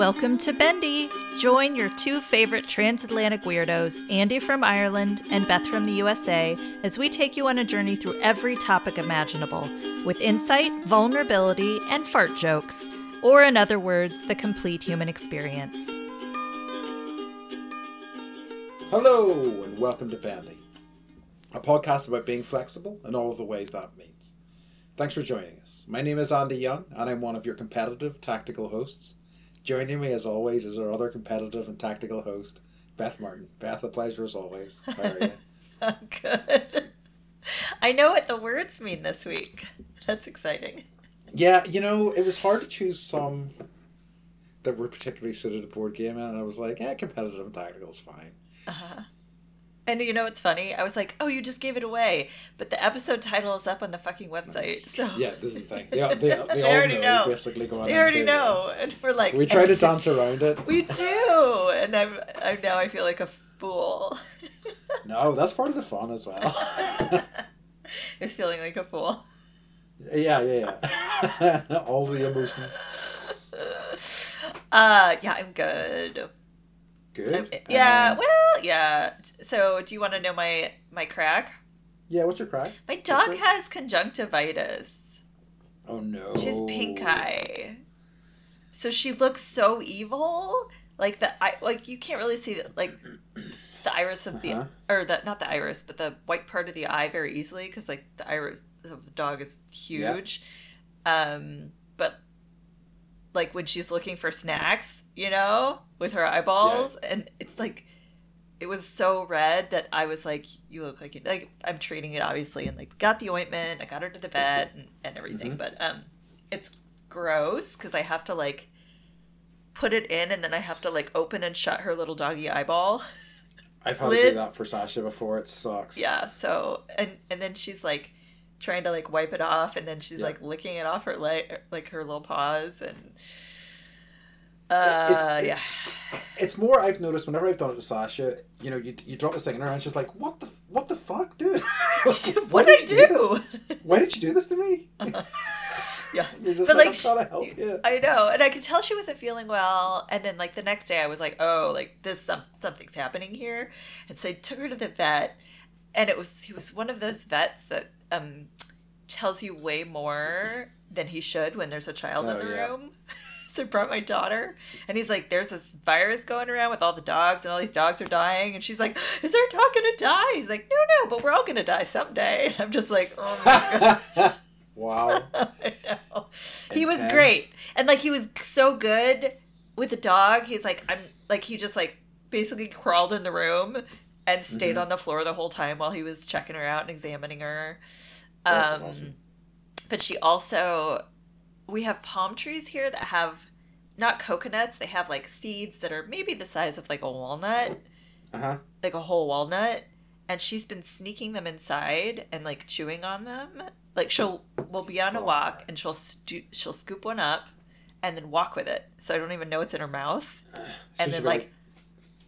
Welcome to Bendy. Join your two favorite transatlantic weirdos, Andy from Ireland and Beth from the USA, as we take you on a journey through every topic imaginable with insight, vulnerability, and fart jokes, or in other words, the complete human experience. Hello, and welcome to Bendy, a podcast about being flexible and all of the ways that means. Thanks for joining us. My name is Andy Young, and I'm one of your competitive tactical hosts. Joining me, as always, is our other competitive and tactical host, Beth Martin. Beth, a pleasure as always. How are you? I'm good. I know what the words mean this week. That's exciting. yeah, you know, it was hard to choose some that were particularly suited to board game and I was like, yeah, competitive and tactical is fine. Uh-huh. And you know what's funny? I was like, "Oh, you just gave it away," but the episode title is up on the fucking website. So Yeah, this is the thing. They, they, they, They all already know, know. basically going they already into it. know, and we're like, We try to dance around it. We do, and I'm, I'm now I feel like a fool. No, that's part of the fun as well. Is feeling like a fool. yeah, yeah, yeah. All the emotions. Uh, yeah, I'm good. Good. Yeah, Um, well, yeah. So, do you want to know my my crack? yeah, what's your crack? My dog has conjunctivitis. Oh no. She's pink eye. So she looks so evil. Like the eye, like you can't really see the, like the iris of the Uh-huh. or the not the iris, but the white part of the eye very easily because like the iris of the dog is huge. Um, but like when she's looking for snacks, you know, with her eyeballs, and it's like it was so red that I was like, "You look like you like." I'm treating it obviously, and like got the ointment. I got her to the vet and, and everything, Mhm. but um, it's gross because I have to like put it in, and then I have to like open and shut her little doggy eyeball. I've had to do that for Sasha before. It sucks. Yeah. So and and then she's like trying to like wipe it off, and then she's Yeah. like licking it off her leg, like her little paws, and uh, It's- it- yeah. It's more I've noticed whenever I've done it to Sasha. You know, you, you drop in her, and she's like, "What the what the fuck, dude? What did I you do? this? Why did you do this to me? yeah. You're just But, like, like, trying to help you. I know, and I could tell she wasn't feeling well. And then, like the next day, I was like, "Oh, like this, some, something's happening here." And so I took her to the vet, and it was he was one of those vets that um tells you way more than he should when there's a child Oh, in the yeah. room. so I brought my daughter, and he's like, "There's this virus going around with all the dogs, and all these dogs are dying." And she's like, "Is our dog gonna die?" He's like, "No, no, but we're all gonna die someday." And I'm just like, "Oh my god." wow. I know. He was great. And like he was so good with the dog. He's like I'm like he just like basically crawled in the room and stayed Mhm. on the floor the whole time while he was checking her out and examining her. Um awesome. but she also we have palm trees here that have not coconuts, they have like seeds that are maybe the size of like a walnut Uh huh. like a whole walnut and she's been sneaking them inside and like chewing on them like she'll we'll be on a Stop. walk and she'll stu- she'll scoop one up and then walk with it so i don't even know it's in her mouth and then like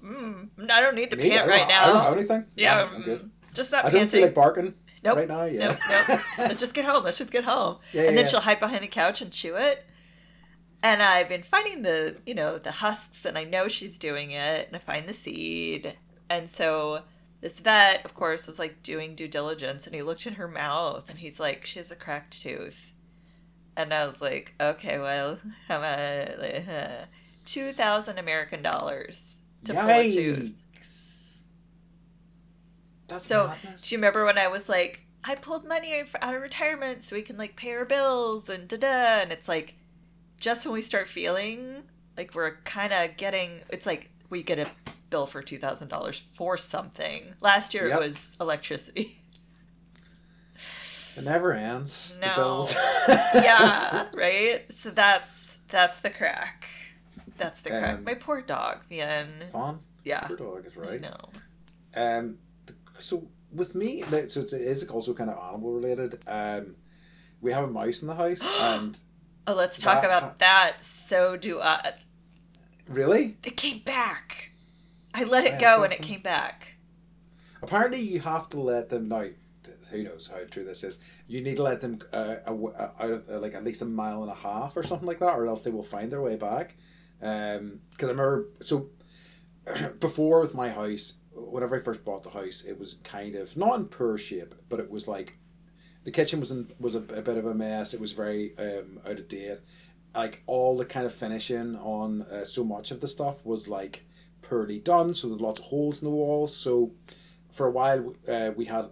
mm, i don't need to me? Pant right I don't now have anything. yeah I'm, I'm good. just not I don't panting feel like barking nope right now. Yeah. nope nope let's just get home let's just get home yeah, and then yeah. she'll hide behind the couch and chew it and i've been finding the you know the husks and i know she's doing it and i find the seed and so this vet of course was like doing due diligence and he looked in her mouth and he's like she has a cracked tooth and i was like okay well how about like, uh, 2000 american dollars to pull a tooth Yikes. That's So, madness. Do you remember when I was like, I pulled money out of retirement so we can like pay our bills and da da? And it's like, just when we start feeling like we're kind of getting, it's like we get a bill for two thousand dollars for something. Last year Yep. it was electricity. It never ends. The No. bills. yeah, right. So that's that's the crack. That's the crack. My poor dog, man. Fun. Yeah, Your dog is right. know. Um, so with me, so it's, it is also kind of animal related. Um, we have a mouse in the house, and Oh, let's talk That- about that. So do I. really, It came back. I let it go and it came back. apparently, you have to let them know. Who knows how true this is? You need to let them uh, uh, out of uh, like at least a mile and a half or something like that, or else they will find their way back. Um, because I remember so before with my house, whenever I first bought the house, it was kind of not in poor shape, but it was like the kitchen was in, was a, a bit of a mess. It was very um, out of date. Like all the kind of finishing on uh, so much of the stuff was like poorly done. So there's lots of holes in the walls. So for a while, uh, we had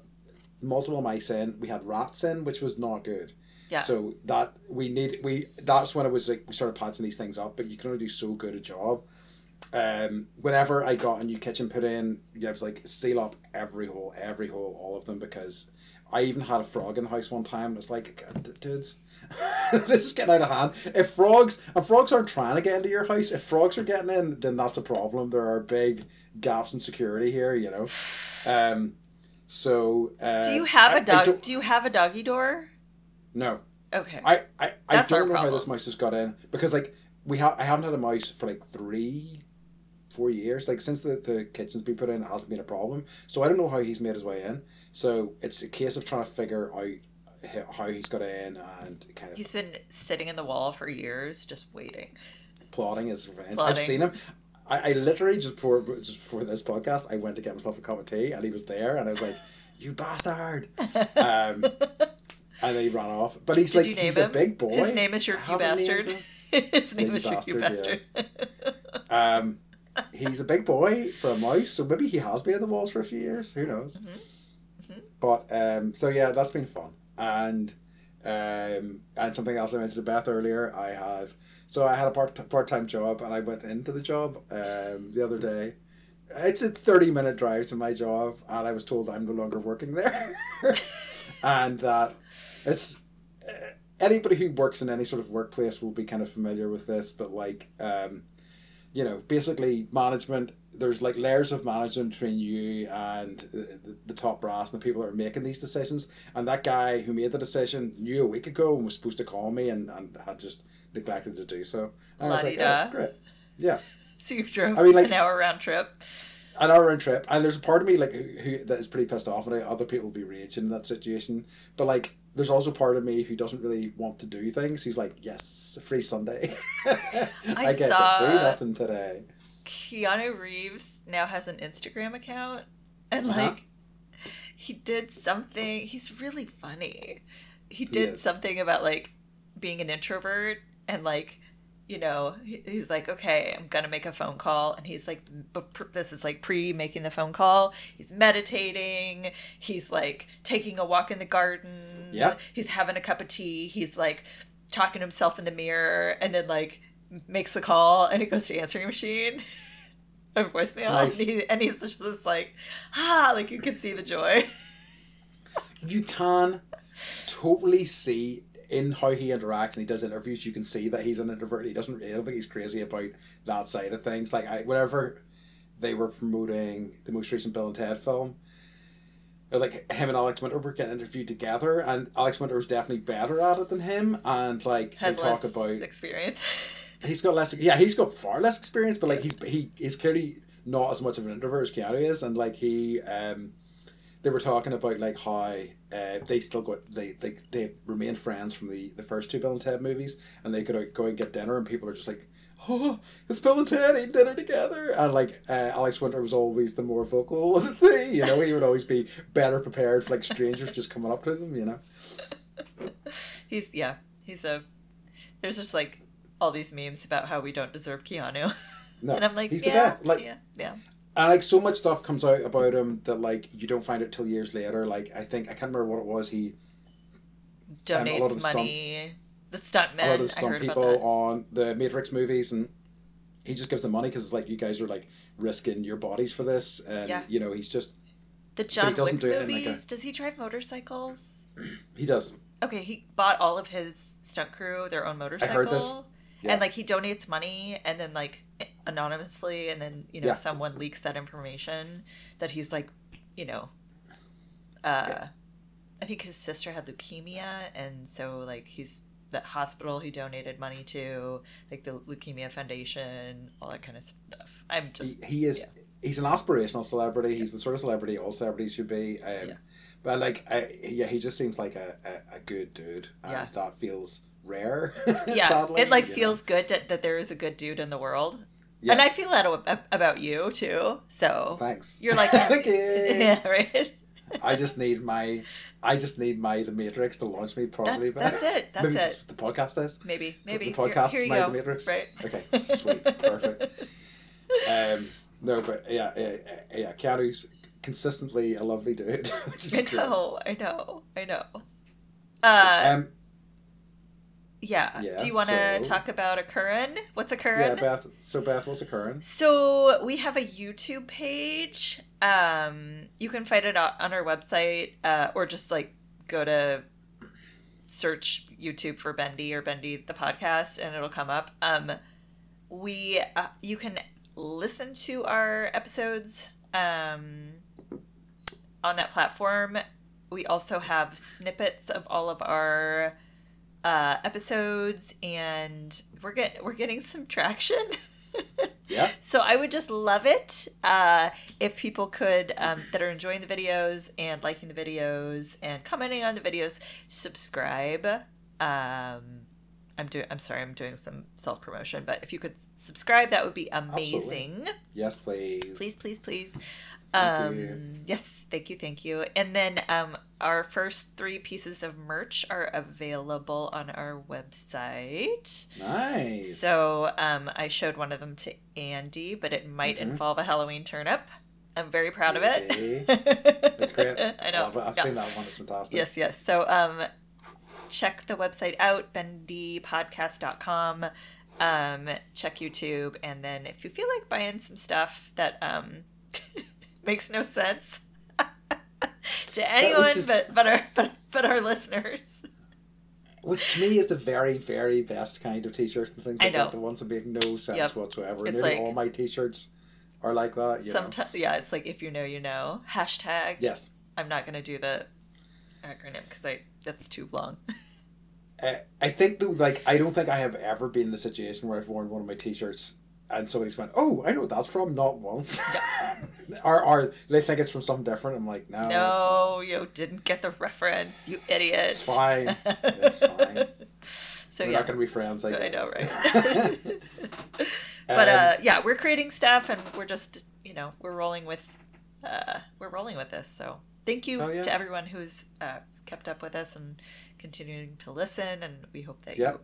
multiple mice in. We had rats in, which was not good. Yeah. So that we need we that's when it was like we started patching these things up, but you can only do so good a job. Um, whenever I got a new kitchen put in, yeah, I was like seal up every hole, every hole, all of them because I even had a frog in the house one time. It's like, dudes, this is getting out of hand. If frogs, if frogs aren't trying to get into your house, if frogs are getting in, then that's a problem. There are big gaps in security here, you know. Um, so uh, Do you have I- a dog? don't- you have a doggy door? no, Okay. I I, I That's don't know how this mouse has got in because like we have I haven't had a mouse for like three, four years. Like since the, the kitchen's been put in, it hasn't been a problem. So I don't know how he's made his way in. So it's a case of trying to figure out how he's got in and kind of He's been sitting in the wall for years, just waiting. plotting his revenge. I've seen him. I, I literally just before just before this podcast, I went to get myself a cup of tea, and he was there, and I was like, "You bastard!" Um, and then he ran off. But he's Did like he's him? a big boy. His name is your Jerky Bastard. His name You is your bastard, Bastard. Um, he's a big boy for a mouse, so maybe he has been in the walls for a few years. Who knows? Mm-hmm. But um, so yeah, that's been fun, and um, and something else I mentioned to Beth earlier. I have so I had a part part time job, and I went into the job um, the other day. It's a thirty minute drive to my job, and I was told I'm no longer working there, and that it's uh, anybody who works in any sort of workplace will be kind of familiar with this. But like, um, you know, basically management. There's like layers of management between you and the, the, top brass and the people that are making these decisions. And that guy who made the decision knew a week ago and was supposed to call me and, and had just neglected to do so. And I was like, oh, La-di-da. oh, great. Yeah. So you drove I mean, like- an hour round trip. an hour round trip, and there's a part of me like who, who that is pretty pissed off, and other people will be raging in that situation. But like, there's also part of me who doesn't really want to do things. Who's like, yes, a free Sunday. I, I get to do nothing today. Keanu Reeves now has an Instagram account, and Uh-huh. like he did something. He's really funny. He did is. something about like being an introvert and like you know he's like okay i'm gonna make a phone call. And he's like this is like pre making the phone call. He's meditating. He's like taking a walk in the garden. Yeah. he's having a cup of tea. He's like talking to himself in the mirror and then like makes the call and it goes to answering machine a voicemail. Nice. and, he, and he's just like ah like you can see the joy. You can totally see in how he interacts and he does interviews. You can see that he's an introvert. He doesn't. I don't think he's crazy about that side of things. Like I, whenever they were promoting the most recent Bill and Ted film. Like him and Alex Winter were getting interviewed together, and Alex Winter was definitely better at it than him. And like has they talk about experience he's got less yeah he's got far less experience but like he's he is clearly not as much of an introvert as Keanu is and like he um they were talking about like how uh, they still got they, they they remained friends from the the first two Bill and Ted movies and they could out, go and get dinner and people are just like oh it's Bill and Ted eating dinner together. And like uh, Alex Winter was always the more vocal of the two you know? He would always be better prepared for like strangers just coming up to them you know? He's yeah he's a there's just like all these memes about how we don't deserve keanu. No and i'm like he's yeah, the best like yeah yeah And like so much stuff comes out about him that like you don't find it till years later. Like I think I can't remember what it was. He Um, a lot of the stunt- money the stuntmen a lot of the stunt people on the Matrix movies, and he just gives them money because it's like you guys are like risking your bodies for this, and Yeah. you know he's just the john doesn't wick do movies like, a- does he drive motorcycles he does. okay he bought all of his stunt crew their own motorcycle I heard this. Yeah. and like he donates money and then like anonymously and then you know Yeah. someone leaks that information that he's like you know uh Yeah. i think his sister had leukemia and so like he's that hospital he donated money to like the leukemia foundation all that kind of stuff i'm He, just he is. He's an aspirational celebrity. He's the sort of celebrity all celebrities should be. Um, Yeah. But like, I, yeah, he just seems like a, a, a good dude, and Yeah. that feels rare. Yeah, it like you know. feels good that, that there is a good dude in the world, Yes. and I feel that about you too. So Thanks. You're like- you. yeah, right. I just need my, I just need my The Matrix to launch me properly. That's, but that's it. That's maybe it. that's what the podcast is. Maybe, maybe the podcast Here, is here my you The. Matrix. Right. Okay, sweet, perfect. Um, no, but yeah, yeah, yeah. Keanu's consistently a lovely dude, which is I know, I know, I know. Uh, Um, yeah. yeah, Do you want to so- talk about a Curran? What's a current? yeah, Beth. So Beth, what's occurring? So we have a YouTube page. Um, you can find it on our website, uh, or just like go to search YouTube for Bendy or Bendy the podcast, and it'll come up. Um, we uh, you can listen to our episodes um, on that platform. We also have snippets of all of our uh, episodes, and we're get we're getting some traction. Yeah. So I would just love it uh, if people could um, that are enjoying the videos and liking the videos and commenting on the videos subscribe. Um, I'm doing. I'm sorry. I'm doing some self promotion, but if you could subscribe, that would be amazing. Yes, please. Please, please, please. Thank Um, you. Yes, thank you, thank you. And then um, our first three pieces of merch are available on our website. Nice. So um, I showed one of them to Andy, but it might Mhm. involve a Halloween turnip. I'm very proud of it. That's great. I know. I've Yeah. seen that one. It's fantastic. Yes, yes. So um, check the website out, bendypodcast.com. Um, check YouTube, and then if you feel like buying some stuff that um, makes no sense to anyone just- but, but our but, but our listeners. Which to me is the very, very best kind of t-shirts and things I like that. The ones that make no sense Yep. whatsoever. It's Nearly like- all my t-shirts are like that. You. Sometimes, yeah, it's like if you know, you know. Hashtag. Yes. I'm not gonna do the acronym because I that's too long. Uh, I think though, like I don't think I have ever been in a situation where I've worn one of my t-shirts and somebody's went, "Oh, I know what that's from." Not once. or, or they think it's from something different. I'm like, no, no, you didn't get the reference, you idiot. it's fine. It's fine. so We're yeah, not going to be friends. I, I know, right? but Um, uh, yeah, we're creating stuff, and we're just you know we're rolling with uh, we're rolling with this. So thank you Oh, yeah. to everyone who's uh, kept up with us and continuing to listen, and we hope that Yep. you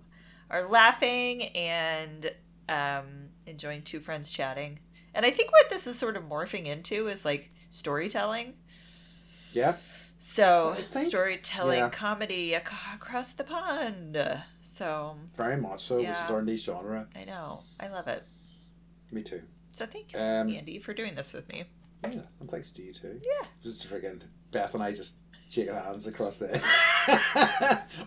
are laughing and um, enjoying two friends chatting. And I think what this is sort of morphing into is like storytelling. yeah, So think- storytelling yeah. comedy ac- across the pond. So very much so. Which is our niche genre. I know I love it. Me too. So thanks, Um, Andy, for doing this with me. Yeah, and thanks to you too. Yeah. Just friggin' Beth and I just shaking hands across the.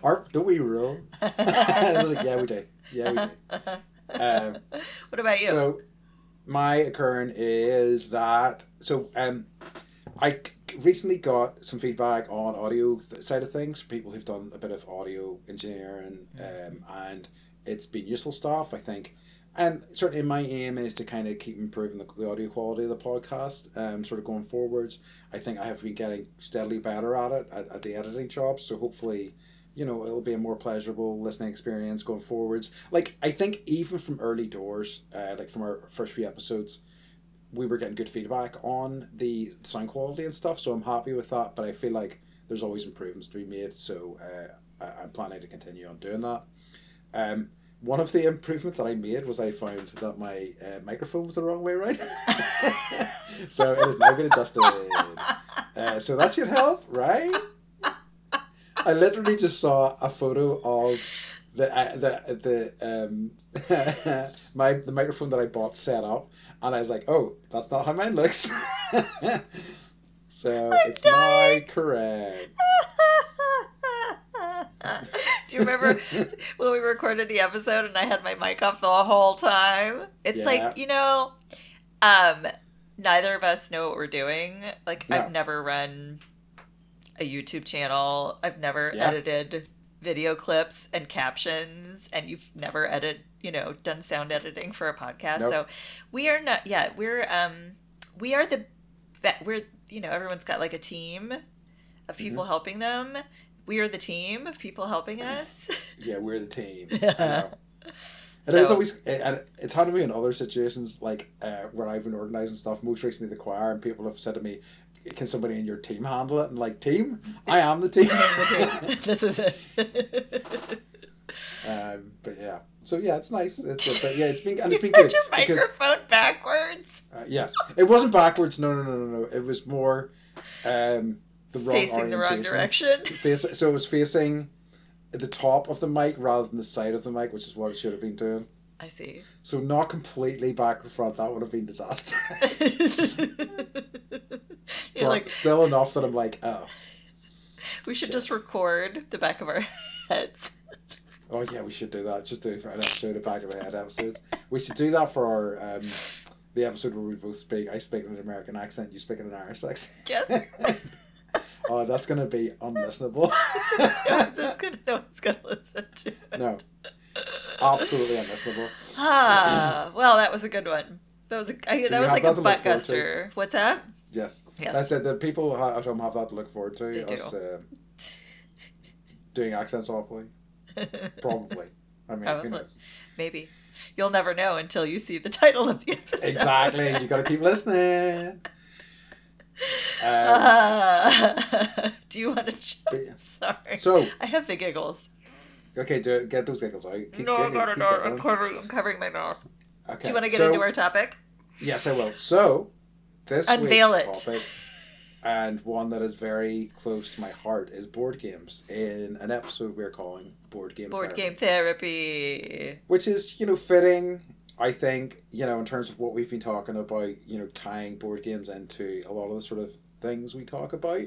Or don't we rule? I was like, yeah, we do. Yeah, we do. Um, what about you? So, my occurring is that so um, I recently got some feedback on audio th- side of things people who've done a bit of audio engineering, um, and it's been useful stuff. I think, and certainly my aim is to kind of keep improving the, the audio quality of the podcast. Um, sort of going forwards, I think I have been getting steadily better at it at, at the editing job. So hopefully you know it'll be a more pleasurable listening experience going forwards like i think even from early doors uh, like from our first few episodes we were getting good feedback on the sound quality and stuff so i'm happy with that but i feel like there's always improvements to be made so uh, I- i'm planning to continue on doing that um, one of the improvements that I made was I found that my uh, microphone was the wrong way around. so it has now been adjusted. Uh, so that should help, right? I literally just saw a photo of the uh, the the um my the microphone that I bought set up, and I was like, oh, that's not how mine looks. so it's dying. not correct. Do you remember when we recorded the episode and I had my mic off the whole time? It's Yeah. like, you know, um, neither of us know what we're doing. Like, No. I've never run a YouTube channel, I've never Yeah. edited video clips and captions, and you've never edited, you know, done sound editing for a podcast. Nope. So we are not, yeah, we're, um, we are the, be- we're, you know, everyone's got like a team of Mm-hmm. people helping them. We are the team of people helping us. yeah, we're the team. It is So- always, and it's happened to me in other situations, like uh, where I've been organising stuff. Most recently, the choir, and people have said to me, "Can somebody in your team handle it?" And like, team, I am the team. this is it. um, but yeah, so yeah, it's nice. It's uh, but yeah, it's been and it's been good your because microphone backwards. uh, yes, it wasn't backwards. No, no, no, no, no. It was more um, the wrong Facing the wrong orientation. direction. Face, so it was facing the top of the mic rather than the side of the mic, which is what it should have been doing. I see. So not completely back and front. That would have been disastrous. But like, still enough that I'm like, oh, we should shit. just record the back of our heads. oh yeah, we should do that. Just do it for an episode of Back of the Head episodes. We should do that for our um, the episode where we both speak. I speak in an American accent. You speak in an Irish accent. Yes. oh, that's gonna be unlistenable. no one's gonna, no one's gonna listen to it. no, absolutely unlistenable. Ah, well, that was a good one. That was a I, So that was like a butt guster. What's that? Yes. Yes. That's it. The people at home have that to look forward to. They do. us um, doing accents awfully. Probably. I mean, who Probably. knows? Maybe you'll never know until you see the title of the episode. Exactly. You got to keep listening. Um, Ah. do you want to jump? But. Sorry. so, I have the giggles. Okay, do, it. get those giggles out. Keep, no, giggle- no, no, keep no. I'm covering, I'm covering my mouth. Okay. Do you want to get so, into our topic? Yes, I will. So, this Unveil week's it. topic, and one that is very close to my heart, is board games. In an episode we're calling Board Game Board Therapy. game therapy. which is you know fitting i think you know in terms of what we've been talking about you know tying board games into a lot of the sort of things we talk about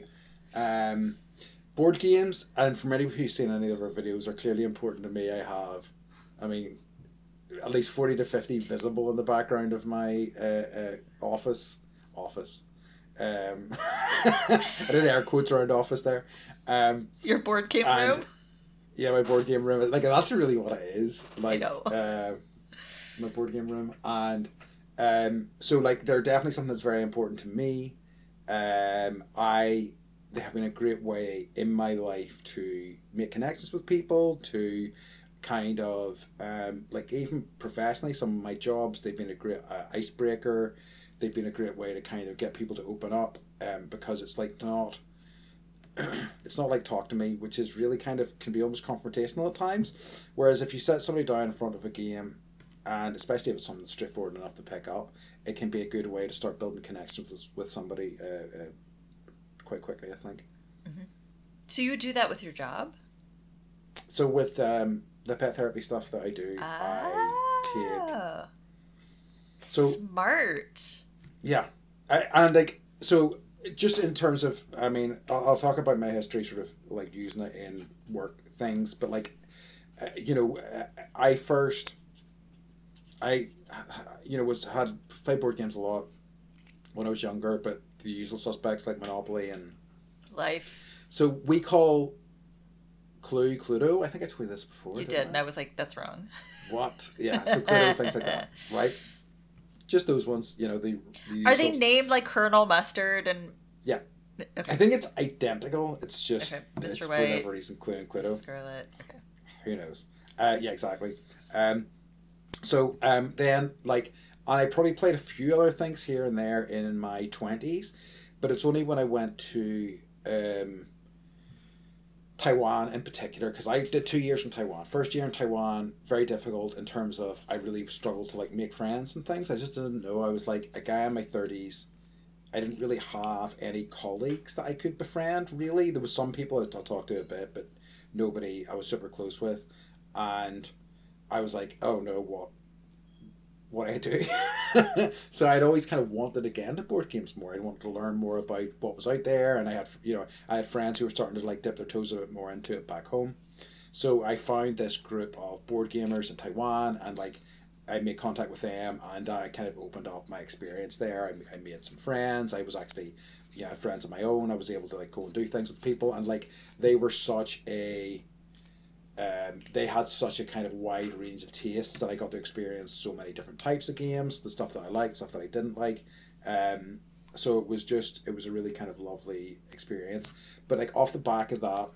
um board games and for many of you who've seen any of our videos are clearly important to me i have i mean at least 40 to 50 visible in the background of my uh, uh, office office um i did air quotes around office there um Your board game And- room? yeah, my board game room. Like that's really what it is. Like uh, my board game room, and um, so like they're definitely something that's very important to me. Um, I they have been a great way in my life to make connections with people, to kind of um, like even professionally, some of my jobs they've been a great uh, icebreaker. They've been a great way to kind of get people to open up, um, because it's like not it's not like talk to me, which is really kind of can be almost confrontational at times. Whereas if you set somebody down in front of a game, and especially if it's something straightforward enough to pick up, it can be a good way to start building connections with, with somebody uh, uh, quite quickly. I think. So you do that with your job? So with um, the pet therapy stuff that I do, I take Ah. So- smart. Yeah, I, and like so, just in terms of, I mean, I'll, I'll talk about my history, sort of like using it in work things, but like, uh, you know, uh, I first, I, you know, was had played board games a lot when I was younger, but the usual suspects like Monopoly and Life. so we call Clue Cluedo. I think I tweeted this before. You didn't I? and I was like, that's wrong. What? Yeah, so Cluedo things like that, right? Just those ones, you know. The, the Are they named like Colonel Mustard and. Yeah. Okay. I think it's identical. It's just Okay, it's for White. whatever reason Clue and Cluedo. Scarlet. Okay. Who knows? Uh, yeah, exactly. Um, so um, then like, and I probably played a few other things here and there in my twenties, but it's only when I went to um, Taiwan in particular because I did two years in Taiwan. First year in Taiwan, very difficult in terms of I really struggled to like make friends and things. I just didn't know. I was like a guy in my thirties. I didn't really have any colleagues that I could befriend. Really, there was some people I talked to a bit, but nobody I was super close with, and I was like, oh no, what, what I do. so I'd always kind of wanted to get into board games more. I wanted to learn more about what was out there, and I had you know I had friends who were starting to like dip their toes a bit more into it back home. So I found this group of board gamers in Taiwan, and like I made contact with them, and I kind of opened up my experience there. I, I made some friends. I was actually, you know, friends of my own. I was able to like go and do things with people, and like they were such a, um, they had such a kind of wide range of tastes that I got to experience so many different types of games, the stuff that I liked, stuff that I didn't like. Um, so it was just it was a really kind of lovely experience. But like off the back of that,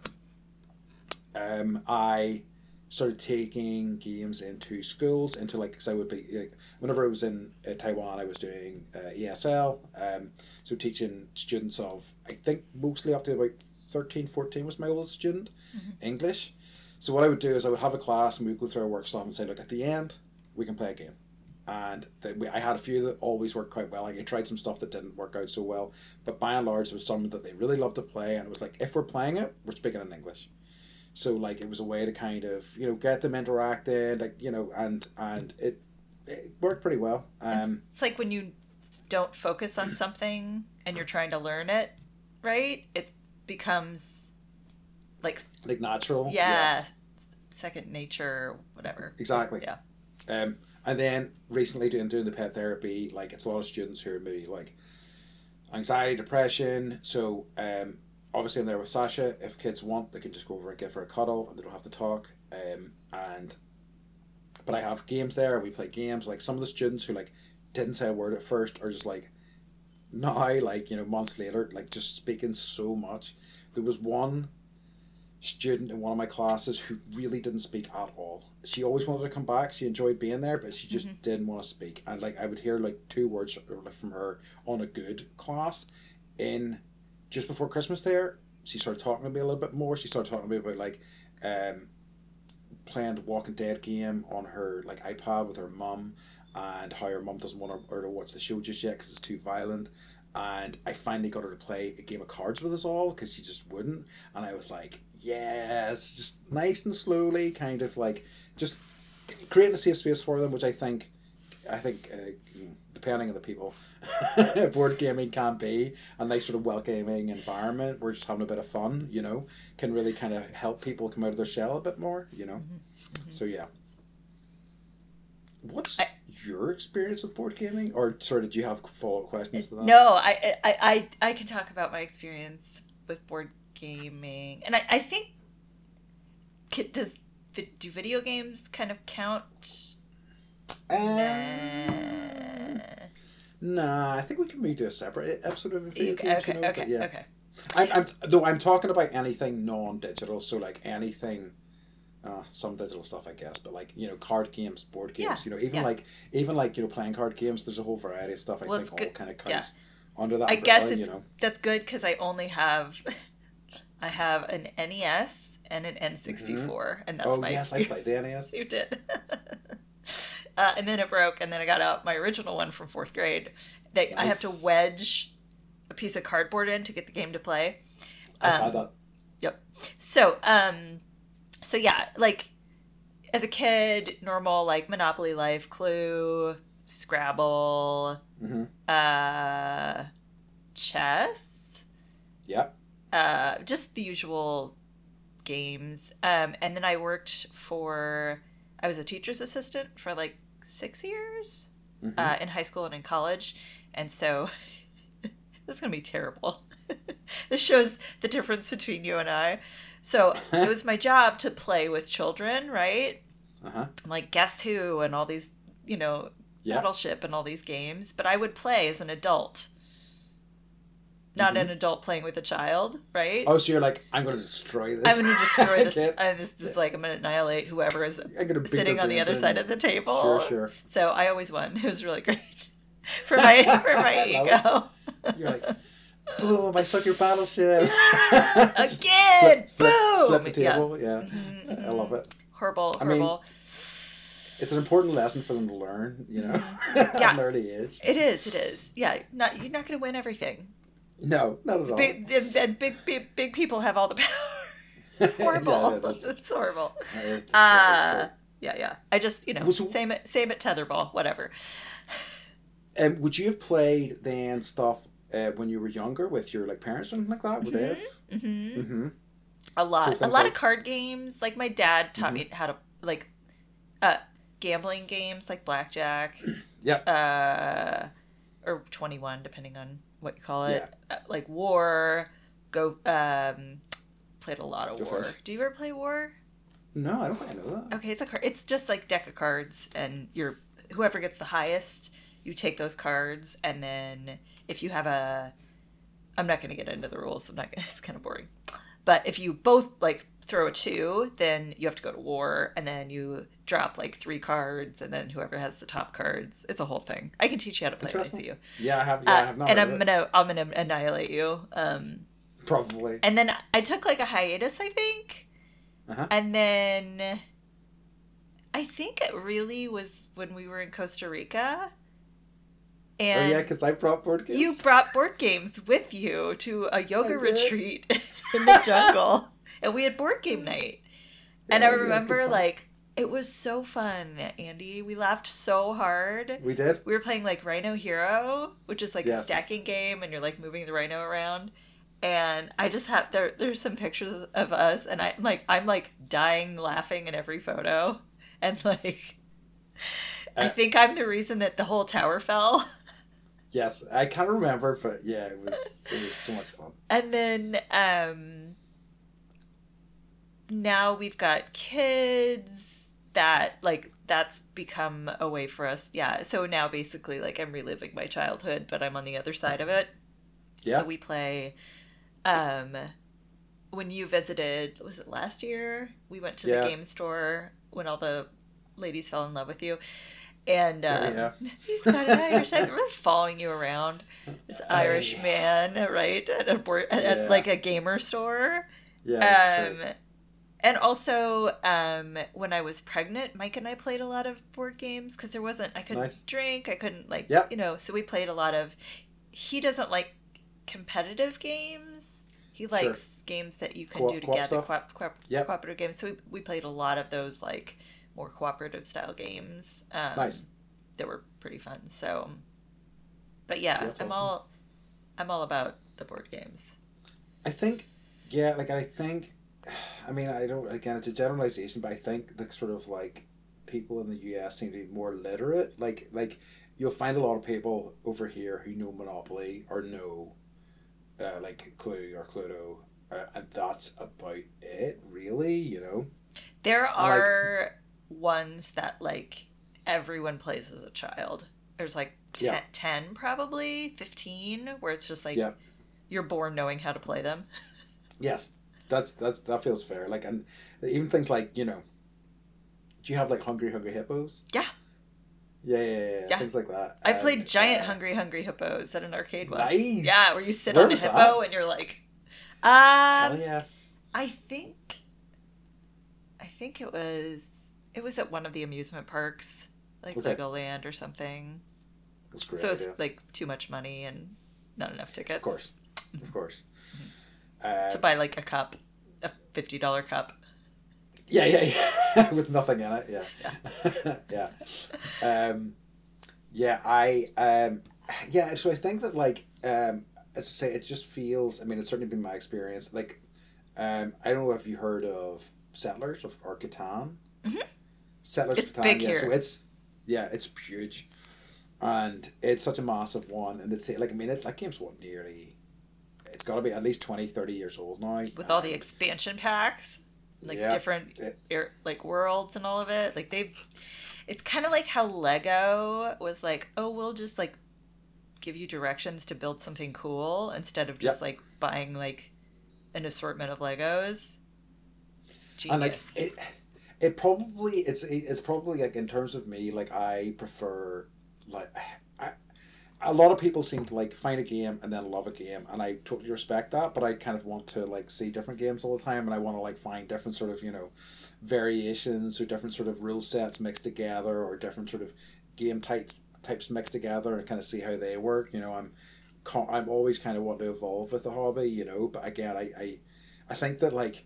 um, I started taking games into schools, into like, because I would be, like, whenever I was in uh, Taiwan, I was doing uh, ESL, um, so teaching students of, I think mostly up to about 13, 14 was my oldest student, English. So what I would do is I would have a class and we would go through our work stuff and say, look, at the end, we can play a game. And the, we, I had a few that always worked quite well. Like I tried some stuff that didn't work out so well, but by and large, there was some that they really loved to play, and it was like if we're playing it, we're speaking in English. So like it was a way to kind of you know get them interacting, like you know, and and it it worked pretty well. Um, It's like when you don't focus on something and you're trying to learn it, right? It becomes like like natural. yeah, second nature, whatever. Exactly. Yeah. Um, and then recently doing doing the pet therapy, like it's a lot of students who are maybe like anxiety, depression. So um, obviously I'm there with Sasha. If kids want, they can just go over and give her a cuddle, and they don't have to talk. Um, and but I have games there. We play games. Like some of the students who like didn't say a word at first are just like now, like you know, months later, like just speaking so much. There was one student in one of my classes who really didn't speak at all. She always wanted to come back. She enjoyed being there, but she just didn't want to speak. And like I would hear like two words from her on a good class. In just before Christmas, there she started talking to me a little bit more. She started talking to me about like, um, playing the Walking Dead game on her like iPad with her mum, and how her mum doesn't want her to watch the show just yet because it's too violent. And I finally got her to play a game of cards with us all because she just wouldn't. And I was like, yes, just nice and slowly, kind of like just creating a safe space for them, which I think, I think, uh, depending on the people, board gaming can be a nice sort of welcoming environment. We're just having a bit of fun, you know, can really kind of help people come out of their shell a bit more, you know. So yeah. What's I- your experience with board gaming, or sorry, did you have follow up questions to that? No, I, I, I, I can talk about my experience with board gaming, and I, I think does do video games kind of count? Um, nah, I think we can maybe do a separate episode of video Okay, games. okay, you know, okay, but yeah. okay. I'm, I'm though I'm talking about anything non-digital, so like anything, uh, some digital stuff I guess, but like you know card games, board games, Yeah, you know even yeah. like even like you know playing card games. There's a whole variety of stuff I Well, think all kind of yeah. under that. I guess umbrella, it's you know. that's good because I only have, I have an NES and an N64, and that's Oh my yes, I played the NES. You did. uh, and then it broke, and then I got out my original one from fourth grade. That I have to wedge a piece of cardboard in to get the game to play. Um, had that. Yep. So, um, so yeah, like as a kid, normal like Monopoly Life, Clue, Scrabble, hmm uh, chess, Yep. Uh, just the usual games. Um, and then I worked for, I was a teacher's assistant for like six years hmm uh, in high school and in college. And so this is going to be terrible. this shows the difference between you and I. So it was my job to play with children, right? uh huh. Like Guess Who and all these, you know, Yeah. Battleship and all these games. But I would play as an adult, not Mhm. an adult playing with a child, right? Oh, so you're like, I'm going to destroy this. I'm going to destroy this. This is like, I'm going to annihilate whoever is sitting on the other side of the table. Sure, sure. So I always won. It was really great for my for my ego. You're like, boom! I suck your battleship. Again, flip, flip, boom! Flip the Yeah. table. Yeah, Mhm, I love it. Horrible, I mean. It's an important lesson for them to learn. You know, Mm-hmm. Yeah. at an early age. it is. It is. Yeah. Not you're not going to win everything. No, not at all. Big, and, and big, big, big people have all the power. It's horrible. yeah, it's horrible. is, Uh, yeah, yeah. I just, you know, so- same at same at tetherball, whatever. Um, would you have played then stuff uh, when you were younger with your like parents or something like that? Would they have? hmm Mm-hmm. A lot, So a lot like- of card games. Like my dad taught Mhm. me how to like, uh, gambling games like blackjack. Yep. Uh, or twenty one, depending on what you call it. Uh, like war. Go. Um, played a lot of Go war. Fish. Do you ever play war? No, I don't think I know that. Okay, it's a card. It's just like deck of cards, and you're whoever gets the highest, you take those cards, and then if you have a, I'm not going to get into the rules. I'm not. Gonna, it's kind of boring, but if you both like throw a two, then you have to go to war, and then you drop like three cards, and then whoever has the top cards, it's a whole thing. I can teach you how to play I you. Yeah, I have. Yeah, Uh, I have not. and I'm gonna I'm gonna annihilate you. Um, probably. and then I took like a hiatus, I think, Uh-huh. and then I think it really was when we were in Costa Rica. Oh And yeah, because I brought board games. you brought board games with you to a yoga retreat in the jungle, and we had board game night. and I Yeah, had good remember like it was so fun, Andy. We laughed so hard. we did. We were playing like Rhino Hero, which is like a stacking game, and you're like moving the rhino around. And I just have there. There's some pictures of us, and I'm like I'm like dying laughing in every photo, and like I Uh, think I'm the reason that the whole tower fell. Yes, I kind of remember, but yeah, it was it was so much fun. And then um now we've got kids that like that's become a way for us. Yeah. So now basically like I'm reliving my childhood, but I'm on the other side of it. Yeah. So we play um when you visited was it last year? We went to Yeah. the game store when all the ladies fell in love with you. And um, Yeah, he's got an Irish. I'm really following you around. This Irish I- man, right? At a board, at, Yeah. like a gamer store. Yeah, that's um, true. And also, um, when I was pregnant, Mike and I played a lot of board games because there wasn't. I couldn't Nice. drink. I couldn't like, Yep. you know. So we played a lot of. He doesn't like competitive games. He likes games that you can Co- do together, co-op, co-op, Yep. cooperative games. So we, we played a lot of those like more cooperative style games. Um, Nice. That were pretty fun. So, but yeah, That's I'm awesome. all, I'm all about the board games. I think, yeah, like I think, I mean, I don't. Again, it's a generalization, but I think the sort of like people in the U.S. seem to be more literate. Like, like you'll find a lot of people over here who know Monopoly or know, uh, like Clue or Cluedo, uh, and that's about it, really. You know. There I like- are ones that like everyone plays as a child. There's like 10, Yeah. 10 probably, 15, where it's just like Yeah. you're born knowing how to play them. Yes, that's that's that feels fair. Like, and even things like you know, do you have like Hungry Hungry Hippos? Yeah. Yeah, yeah, yeah, yeah. Things like that. I played giant uh, Hungry Hungry Hippos at an arcade once. Nice. Yeah, where you sit Where on a hippo that? and you're like, um, Hell yeah. I think, I think it was, it was at one of the amusement parks, like Okay. Legoland or something. That's great. so it's like too much money and not enough tickets. Of course, of course. Uh, To buy like a cup, a fifty dollar cup. yeah, yeah, yeah. With nothing in it. Yeah, yeah. Yeah. Um, yeah, I um, yeah. So I think that like um, as I say, it just feels. I mean, it's certainly been my experience. Like, um, I don't know if you heard of Settlers of or Catan. Mhm. Settlers It's of Catan. yeah, so it's yeah, it's huge, and it's such a massive one. And it's like I mean, it that game's what nearly. It's got to be at least 20, 30 years old now. with all the expansion packs, like Yeah. different It- air, like worlds and all of it. Like they've, it's kind of like how Lego was like, oh, we'll just like give you directions to build something cool instead of just Yep. like buying like an assortment of Legos. Genius. and like it it probably it's it's probably like in terms of me like i prefer like a lot of people seem to like find a game and then love a game and i totally respect that but i kind of want to like see different games all the time and i want to like find different sort of you know variations or different sort of rule sets mixed together or different sort of game types types mixed together and kind of see how they work you know i'm i'm always kind of want to evolve with the hobby you know but again i i, I think that like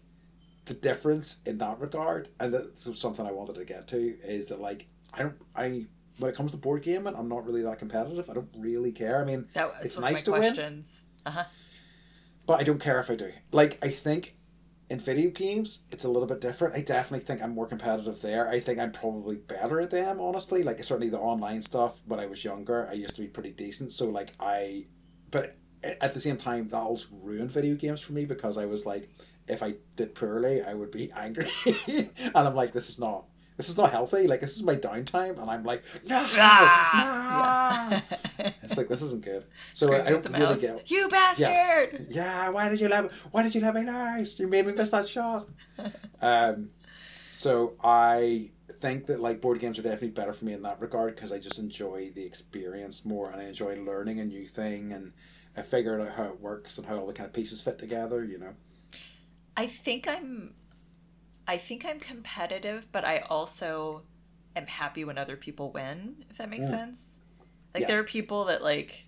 the difference in that regard, and that's something I wanted to get to, is that like I don't I when it comes to board gaming, I'm not really that competitive. I don't really care. I mean, it's nice to win. Uh huh. but I don't care if I do. Like I think in video games, it's a little bit different. I definitely think I'm more competitive there. I think I'm probably better at them, honestly. Like certainly the online stuff when I was younger, I used to be pretty decent. So like I, but at the same time, that also ruined video games for me because I was like, if I did poorly, I would be angry, and I'm like, this is not. This is not healthy. Like this is my downtime, and I'm like, no, Ah! no. It's like this isn't good. So Screaming I don't really mouse. get. You bastard! Yeah, why did you let me? Why did you let me nice? You made me miss that shot. um, so I think that like board games are definitely better for me in that regard because I just enjoy the experience more and I enjoy learning a new thing and I figuring out how it works and how all the kind of pieces fit together. You know. I think I'm I think I'm competitive, but I also am happy when other people win, if that makes Mm. sense. Like Yes. there are people that like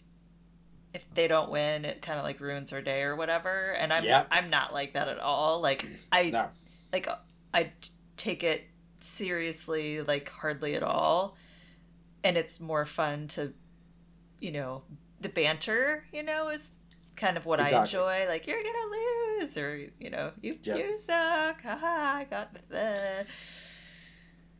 if they don't win, it kind of like ruins their day or whatever, and I'm. I'm not like that at all. Like I No. like I take it seriously like hardly at all and it's more fun to you know the banter you know is kind of what i enjoy like you're gonna lose or you know you Yep. you suck haha i got the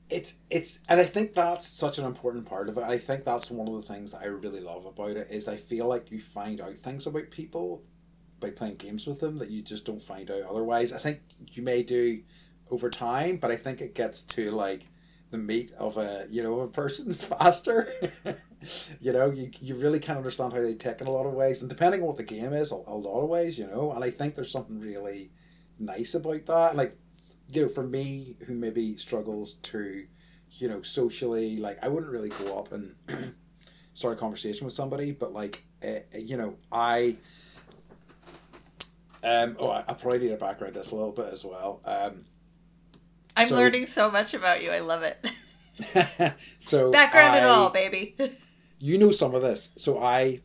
it's it's and I think that's such an important part of it. I think that's one of the things that I really love about it is I feel like you find out things about people by playing games with them that you just don't find out otherwise. I think you may do over time, but I think it gets to like the meat of a you know a person faster. you know, you, you really can't understand how they tick in a lot of ways, and depending on what the game is, a, a lot of ways, you know. And I think there's something really nice about that. Like you know, for me, who maybe struggles to, you know, socially, like I wouldn't really go up and start a conversation with somebody, but like, uh, you know, I. Um, oh, I, I probably need to background this a little bit as well. Um, i'm So- learning so much about you i love it so background I- all baby you know some of this. So I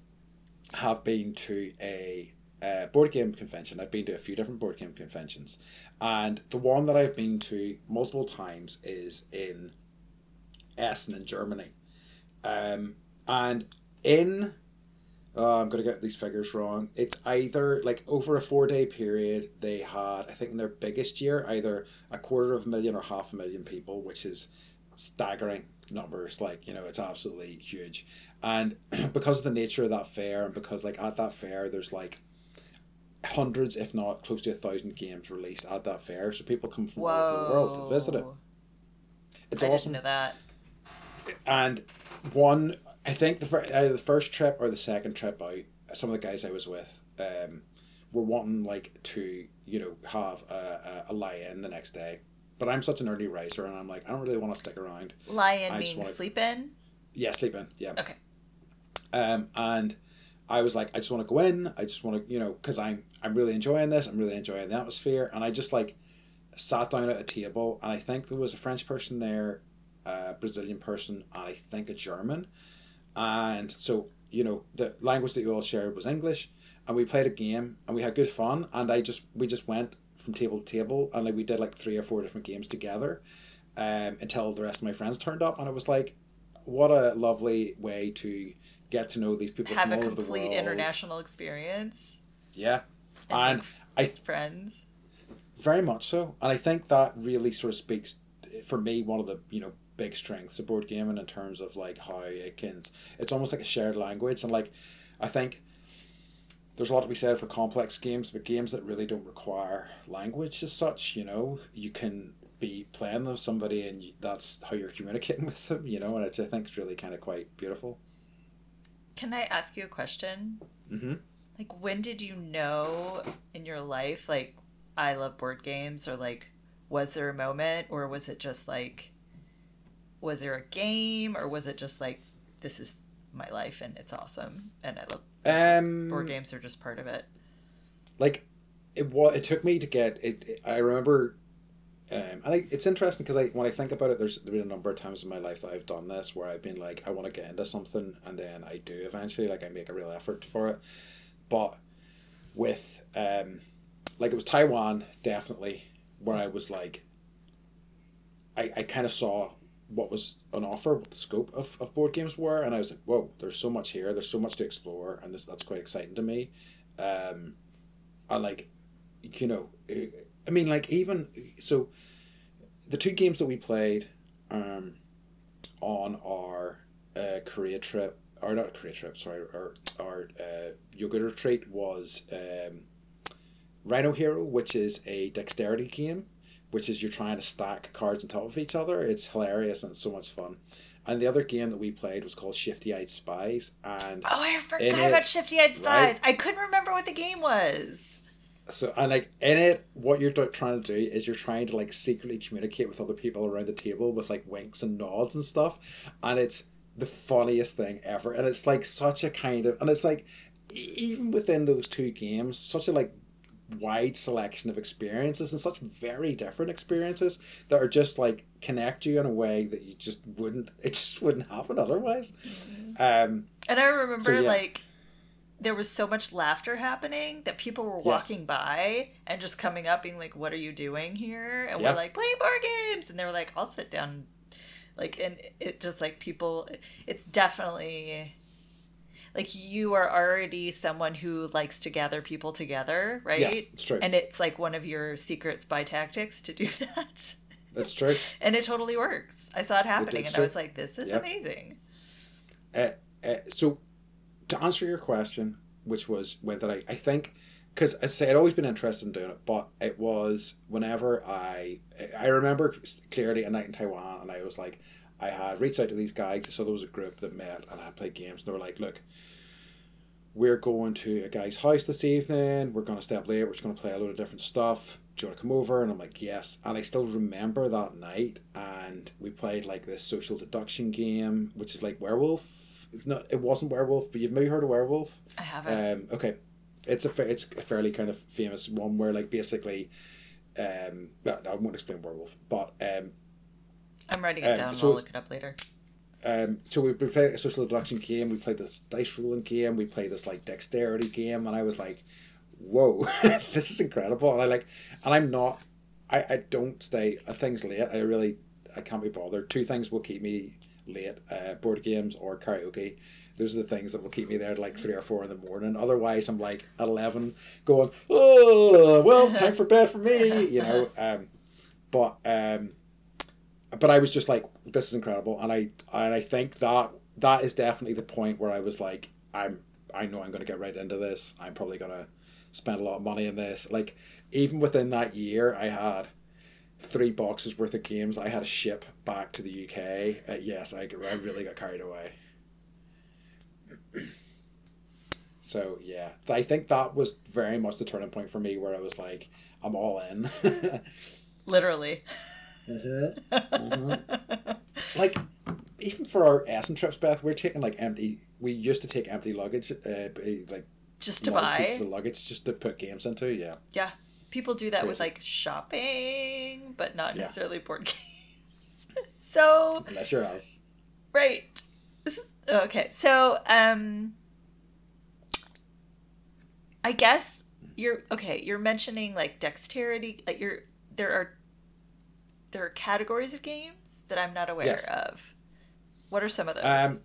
have been to a uh, board game convention. I've been to a few different board game conventions, and the one that I've been to multiple times is in Essen in Germany. Um, and in oh, I'm gonna get these figures wrong. It's either like over a four day period they had I think in their biggest year either a quarter of a million or half a million people, which is staggering numbers. Like you know, it's absolutely huge. And because of the nature of that fair, and because like at that fair, there's like hundreds, if not close to a thousand games released at that fair. So people come from all over the world to visit it. It's I awesome. that And one, I think the fir- either the first trip or the second trip out, some of the guys I was with, um, were wanting like to you know have a, a, a lie in the next day. But I'm such an early riser, and I'm like I don't really want to stick around. lion I means wanna- sleep in Yeah, sleep in. Yeah. okay Um, and I was like, I just want to go in. I just want to, you know, because I'm I'm really enjoying this. I'm really enjoying the atmosphere, and I just like sat down at a table, and I think there was a French person there, a Brazilian person, and I think a German, and so you know the language that you all shared was English, and we played a game, and we had good fun, and I just we just went from table to table, and like we did like three or four different games together, um, until the rest of my friends turned up, and I was like, what a lovely way to get to know these people have from a all over the complete world. international experience Yeah, and I friends very much so, and I think that really sort of speaks for me one of the you know big strengths of board gaming in terms of like how it can it's almost like a shared language and like I think there's a lot to be said for complex games, but games that really don't require language as such, you know, you can be playing with somebody and that's how you're communicating with them, you know, and which I think it's really kind of quite beautiful. Can I ask you a question? Mm-hmm. Like, when did you know in your life, like, I love board games, or like, was there a moment, or was it just like, was there a game, or was it just like, this is my life and it's awesome, and I love Um, board games are just part of it. like it was it took me to get it, it- i remember um and I, it's interesting because i when i think about it there's been a number of times in my life that i've done this where i've been like i want to get into something and then i do eventually like i make a real effort for it but with um like it was taiwan definitely where i was like i i kind of saw what was on offer, what the scope of, of board games were, and I was like, whoa, there's so much here, there's so much to explore, and this that's quite exciting to me. Um, and like, you know, eh, I mean, like even so, the two games that we played, um, on our uh, Korea trip, or not Korea trip, sorry, our our uh, yoga retreat was um, Rhino Hero, which is a dexterity game which is you're trying to stack cards on top of each other. It's hilarious and it's so much fun. And the other game that we played was called Shifty Eyed Spies, and Oh, I forgot about it, Shifty Eyed Spies. right? I couldn't remember what the game was. so and like in it, what you're trying to do is you're trying to like secretly communicate with other people around the table with like winks and nods and stuff, and it's the funniest thing ever. And it's like such a kind of, and it's like even within those two games, such a like wide selection of experiences and such very different experiences that are just like connect you in a way that you just wouldn't it just wouldn't happen otherwise um And I remember So, yeah. like there was so much laughter happening that people were Yes. walking by and just coming up being like, What are you doing here? And Yeah. we're like, Playing board games and they were like, I'll sit down like and it just like people it's definitely like you are already someone who likes to gather people together, right? yes it's true And it's like one of your secret spy tactics to do that. That's true and it totally works. I saw it happening it's and I was like, This is Yep. amazing. uh, uh, so to answer your question which was when did i i think because i say i'd always been interested in doing it but it was whenever i i remember clearly a night in taiwan and i was like i had reached out to these guys so there was a group that met and i played games. And they were like look we're going to a guy's house this evening. We're going to stay up late. We're just going to play a load of different stuff. Do you want to come over? And i'm like yes. And i still remember that night and we played like this social deduction game which is like werewolf. No, it wasn't werewolf, but you've maybe heard of werewolf. I haven't. Um, okay, it's a fa- it's a fairly kind of famous one where like basically, um, well, I won't explain werewolf, but um, I'm writing it um, down. so I'll look it up later. um, so we, we played a social deduction game. We played this dice rolling game. We played this like dexterity game, and I was like, "Whoa, this is incredible!" And I like, and I'm not, I, I don't stay at things late. I really, I can't be bothered. Two things will keep me late: uh, board games or karaoke. Those are the things that will keep me there at like three or four in the morning. Otherwise, I'm like at eleven, going, "Oh, well, time for bed for me," you know. Um, but um, but I was just like, this is incredible, and I and I think that that is definitely the point where I was like, I'm I know I'm going to get right into this. I'm probably going to spend a lot of money in this. Like even within that year, I had three boxes worth of games I had to ship back to the UK. Uh, yes, I, I really got carried away. So yeah, I think that was very much the turning point for me, where I was like, I'm all in. Literally. like even for our Essen trips, Beth, we're taking like empty. We used to take empty luggage, uh, like Just to buy. pieces of luggage, just to put games into. Yeah, Yeah. People do that with like shopping, but not Yeah. necessarily board games. so, unless you're us. right. This is okay. So, um I guess you're okay, you're mentioning like dexterity, like you're there are there are categories of games that I'm not aware Yes. of. What are some of those? Um.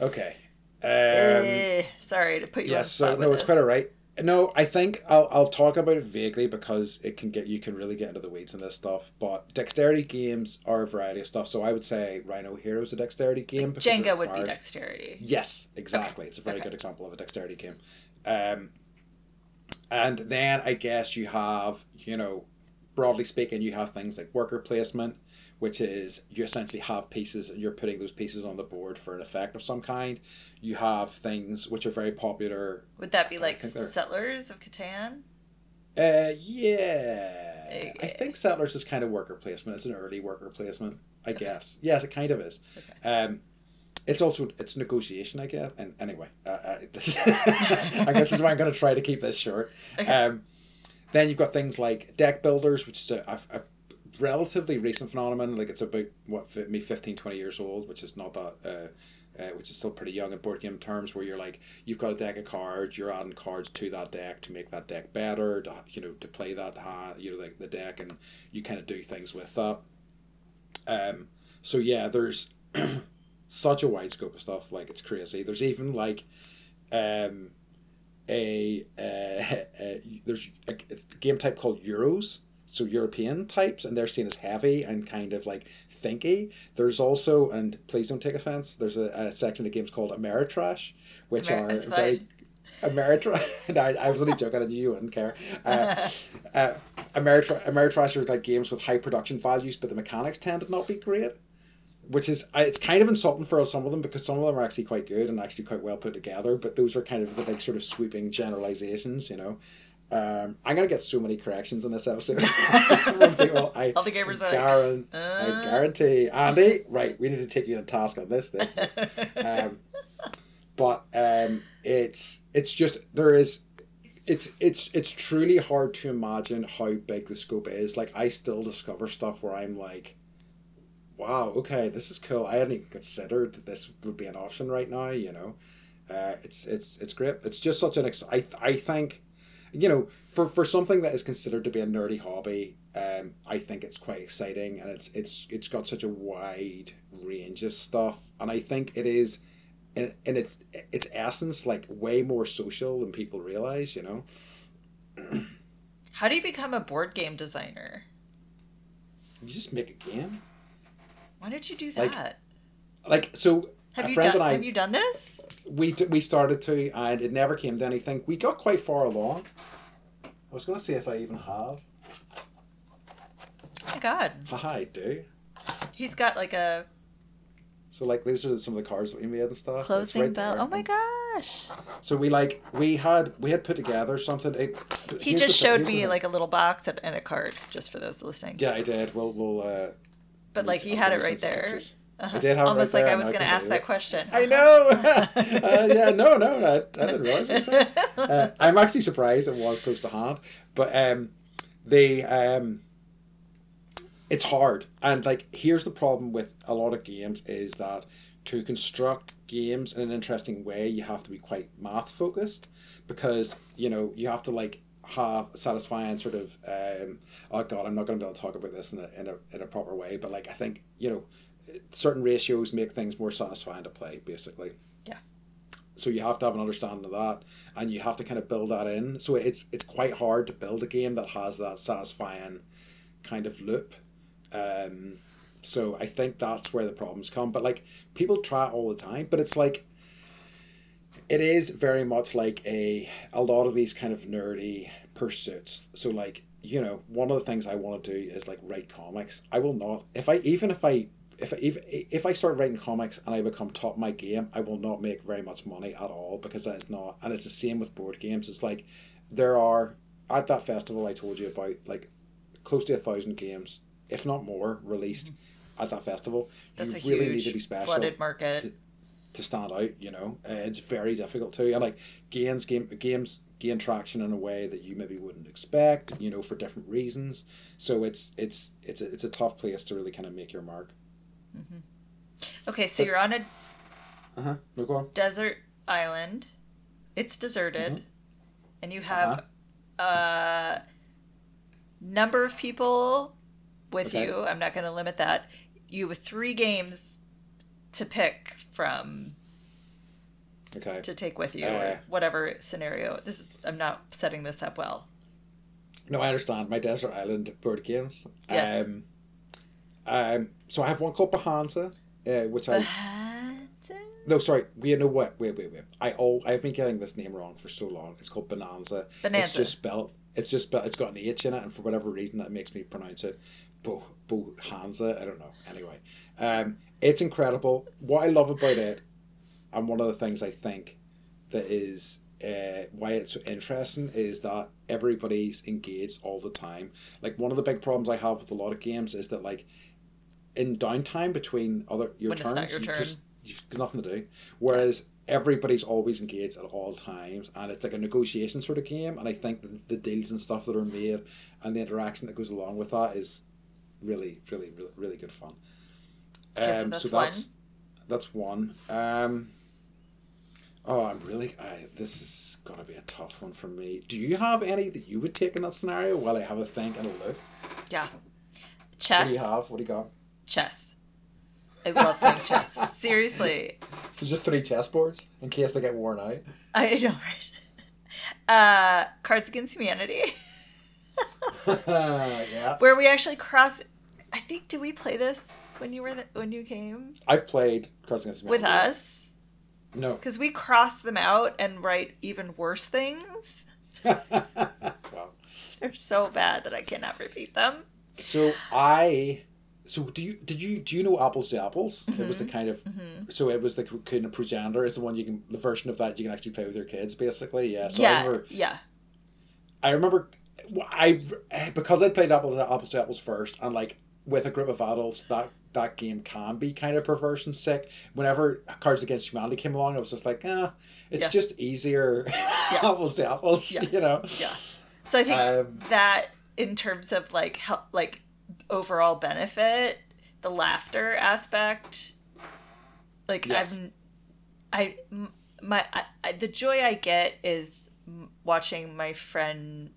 Okay. Um. Eh, sorry to put you yes. So no, it's this. quite alright. No, I think I'll I'll talk about it vaguely because it can get you can really get into the weeds in this stuff. But dexterity games are a variety of stuff. So I would say Rhino Hero is a dexterity game. because Jenga would be dexterity. Yes, exactly. It's a very Okay. good example of a dexterity game. Um, and then I guess you have, you know, broadly speaking, you have things like worker placement, which is you essentially have pieces and you're putting those pieces on the board for an effect of some kind. You have things which are very popular. Would that be like Settlers of Catan? Uh, yeah. I think Settlers is kind of worker placement. It's an early worker placement, I guess. Yes, it kind of is. Okay. Um, it's also it's negotiation, I guess. And anyway, uh, uh, this I guess this is why I'm going to try to keep this short. Okay. Um, then you've got things like deck builders, which is a, a, a relatively recent phenomenon. Like it's about what me 15, 20 years old, which is not that. Uh, uh, which is still pretty young in board game terms, where you're like you've got a deck of cards, you're adding cards to that deck to make that deck better, to you know to play that hand, you know the, the deck, and you kind of do things with that. Um, so yeah, there's such a wide scope of stuff. Like it's crazy. There's even like, um, a uh, uh there's a, a game type called Euros. So European types, and they're seen as heavy and kind of like thinky. There's also, and please don't take offense. There's a, a section of games called Ameritrash, which Amer- are very Ameritrash. I, I was only joking. I knew you wouldn't care. Uh, uh, Ameritra- Ameritrash are like games with high production values, but the mechanics tend to not be great. Which is it's kind of insulting for some of them because some of them are actually quite good and actually quite well put together, but those are kind of the big sort of sweeping generalizations, you know. Um, I'm gonna get so many corrections in this episode from people. I All the gamers are like, guaran- I uh. guarantee. Andy, right? We need to take you to task on this, this, this. Um, but um, it's it's just there is it's it's it's truly hard to imagine how big the scope is. Like I still discover stuff where I'm like, wow, okay, this is cool. I hadn't even considered that this would be an option right now. You know, uh, it's it's it's great. It's just such an ex- I I think, you know, for for something that is considered to be a nerdy hobby. Um, I think it's quite exciting, and it's it's it's got such a wide range of stuff, and I think it is in, in its its essence like way more social than people realize you know How do you become a board game designer? you just make a game Why did you do that? like so have a you friend done? and i Have you done this? we we started to and it never came to anything we got quite far along i was going to see if i even have Oh my god, i do he's got like a so like these are some of the cards that we made and stuff closing right bell. there. Oh my gosh! so we like we had we had put together something it, He just showed the me like a little box and and a card, just for those listening. yeah i did we'll we'll uh But like I'll he send had it right there. Uh-huh. I did have it Almost right like there, I was going to ask that question. I know. uh, yeah, no, no, I, I didn't realize it was there. Uh, I'm actually surprised it was close to hand, but um, they um, it's hard, and like here's the problem with a lot of games is that to construct games in an interesting way, you have to be quite math focused because you know you have to like have satisfying sort of um, oh god i'm not going to be able to talk about this in a, in a, in a proper way but like i think you know certain ratios make things more satisfying to play basically. Yeah. so you have to have an understanding of that and you have to kind of build that in. So it's it's quite hard to build a game that has that satisfying kind of loop. Um so i think that's where the problems come. But like people try it all the time but it's like it is very much like a a lot of these kind of nerdy pursuits so like you know one of the things i want to do is like write comics i will not if i even if i if I, if, if I start writing comics and I become top of my game, I will not make very much money at all because that is not, and it's the same with board games. It's like there are at that festival I told you about, like close to a thousand games, if not more, released mm-hmm. at that festival. That's you really need to be special flooded market. to stand out. You know, uh, it's very difficult to, and like gains game games gain traction in a way that you maybe wouldn't expect. You know, for different reasons. So it's it's it's a, it's a tough place to really kind of make your mark. Okay, so you're on a Uh huh. No go on. desert island. It's deserted, Mm-hmm. and you have Uh-huh. a number of people with Okay. you. I'm not going to limit that. You have three games to pick from Okay. to take with you, Uh. or whatever scenario. This is. I'm not setting this up well. No, I understand. My desert island board games. Yes. Um, um. So I have one called Bahansa, uh, which I no sorry. We know what? Wait, wait, wait. I oh I've been getting this name wrong for so long. It's called Bonanza. It's just spelled. It's just spelled. It's got an H in it, and for whatever reason that makes me pronounce it, Bo Bohanza. I don't know. Anyway, um, it's incredible. What I love about it, and one of the things I think that is uh, why it's so interesting is that everybody's engaged all the time. Like one of the big problems I have with a lot of games is that like in downtime between other your When turns, your you turn. just you've got nothing to do. Whereas everybody's always engaged at all times, and it's like a negotiation sort of game. And I think the, the deals and stuff that are made and the interaction that goes along with that is really, really, really, really good fun. Okay, so Um, that's so that's that's one. Um, oh, I'm really. I, this is gonna be a tough one for me. Do you have any that you would take in that scenario? While I have a think and a look. Yeah. Chess. What Chess. do you have? What do you got? Chess. I love playing chess. Seriously. So just three chessboards in case they get worn out. I know, right? Uh, Cards Against Humanity, yeah. where we actually cross. I think did we play this when you were the, when you came I've played Cards Against with us? No. Because we cross them out and write even worse things. well, They're so bad that I cannot repeat them. So I. So do you did you do you know apples to apples? It was the Mm-hmm. kind of so it was the kind of progenitor is the one you can the version of that you can actually play with your kids basically yeah so I yeah, remember yeah. I remember I because I played apples to apples to apples first and like with a group of adults that that game can be kind of perverse and sick. Whenever Cards Against Humanity came along, I was just like, ah, it's Yeah. just easier apples to apples, Yeah. you know. Yeah. So I think Um, that in terms of like help, like overall benefit, the laughter aspect, like Yes. I'm, I my I, the joy I get is watching my friend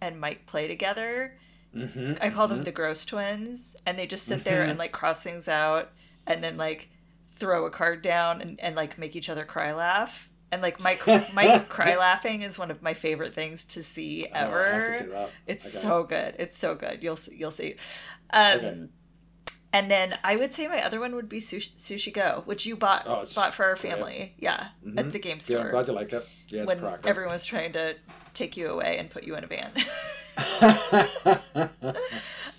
and Mike play together. Mhm, I call them mhm. the gross twins, and they just sit there and like cross things out, and then like throw a card down and, and like make each other cry laugh. And like my Mike cry laughing is one of my favorite things to see Oh, ever. have to see. It's Okay. so good. It's so good. You'll see. You'll see. Um, Okay. And then I would say my other one would be Sushi, Sushi Go, which you bought Oh, bought for our family. Yeah, Mhm. at the game Yeah, store I'm glad you like it. Yeah, it's when everyone's trying to take you away and put you in a van.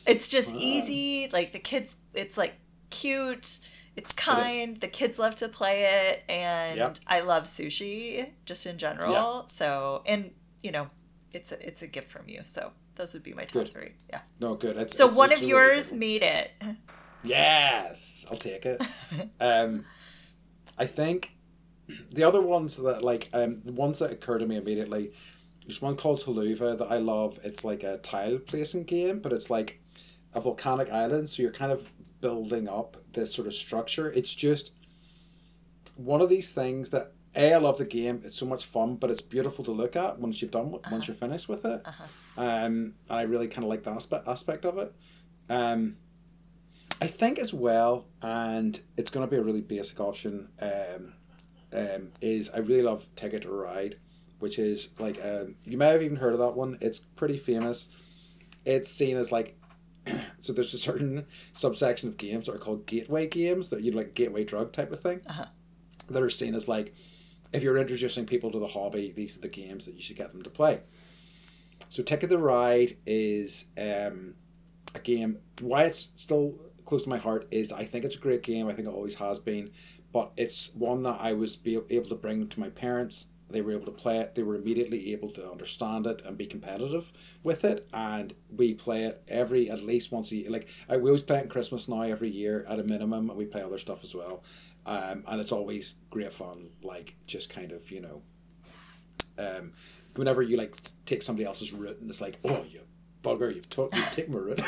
it's just easy. Like the kids, it's like cute. It's kind. The kids love to play it, and Yep. I love sushi just in general. So, and you know, it's a it's a gift from you. So those would be my top Good. three. Yeah. no, good. It's, So it's- one it's of really yours made it. Yes, I'll take it. um, I think the other ones that like um the ones that occur to me immediately. There's one called Taluva that I love. It's like a tile placing game, but it's like a volcanic island, so you're kind of building up this sort of structure. It's just one of these things that a I love the game. It's so much fun, but it's beautiful to look at once you've done once Uh-huh. you're finished with it. Uh-huh. Um, and I really kind of like the aspect aspect of it. Um, I think as well, and it's going to be a really basic option. Um, um, is I really love Ticket to Ride, which is like um, you may have even heard of that one. It's pretty famous. It's seen as like so. There's a certain subsection of games that are called gateway games that you like gateway drug type of thing. Uh-huh. That are seen as like if you're introducing people to the hobby, these are the games that you should get them to play. So Ticket to Ride is um, a game. Why it's still close to my heart is I think it's a great game. I think it always has been, but it's one that I was be able to bring to my parents. They were able to play it. They were immediately able to understand it and be competitive with it. And we play it every at least once a year. Like I, we always play it in Christmas now every year at a minimum. And we play other stuff as well. Um, and it's always great fun. Like just kind of you know um, whenever you like take somebody else's route and it's like, oh, you bugger, you've took you've taken my route.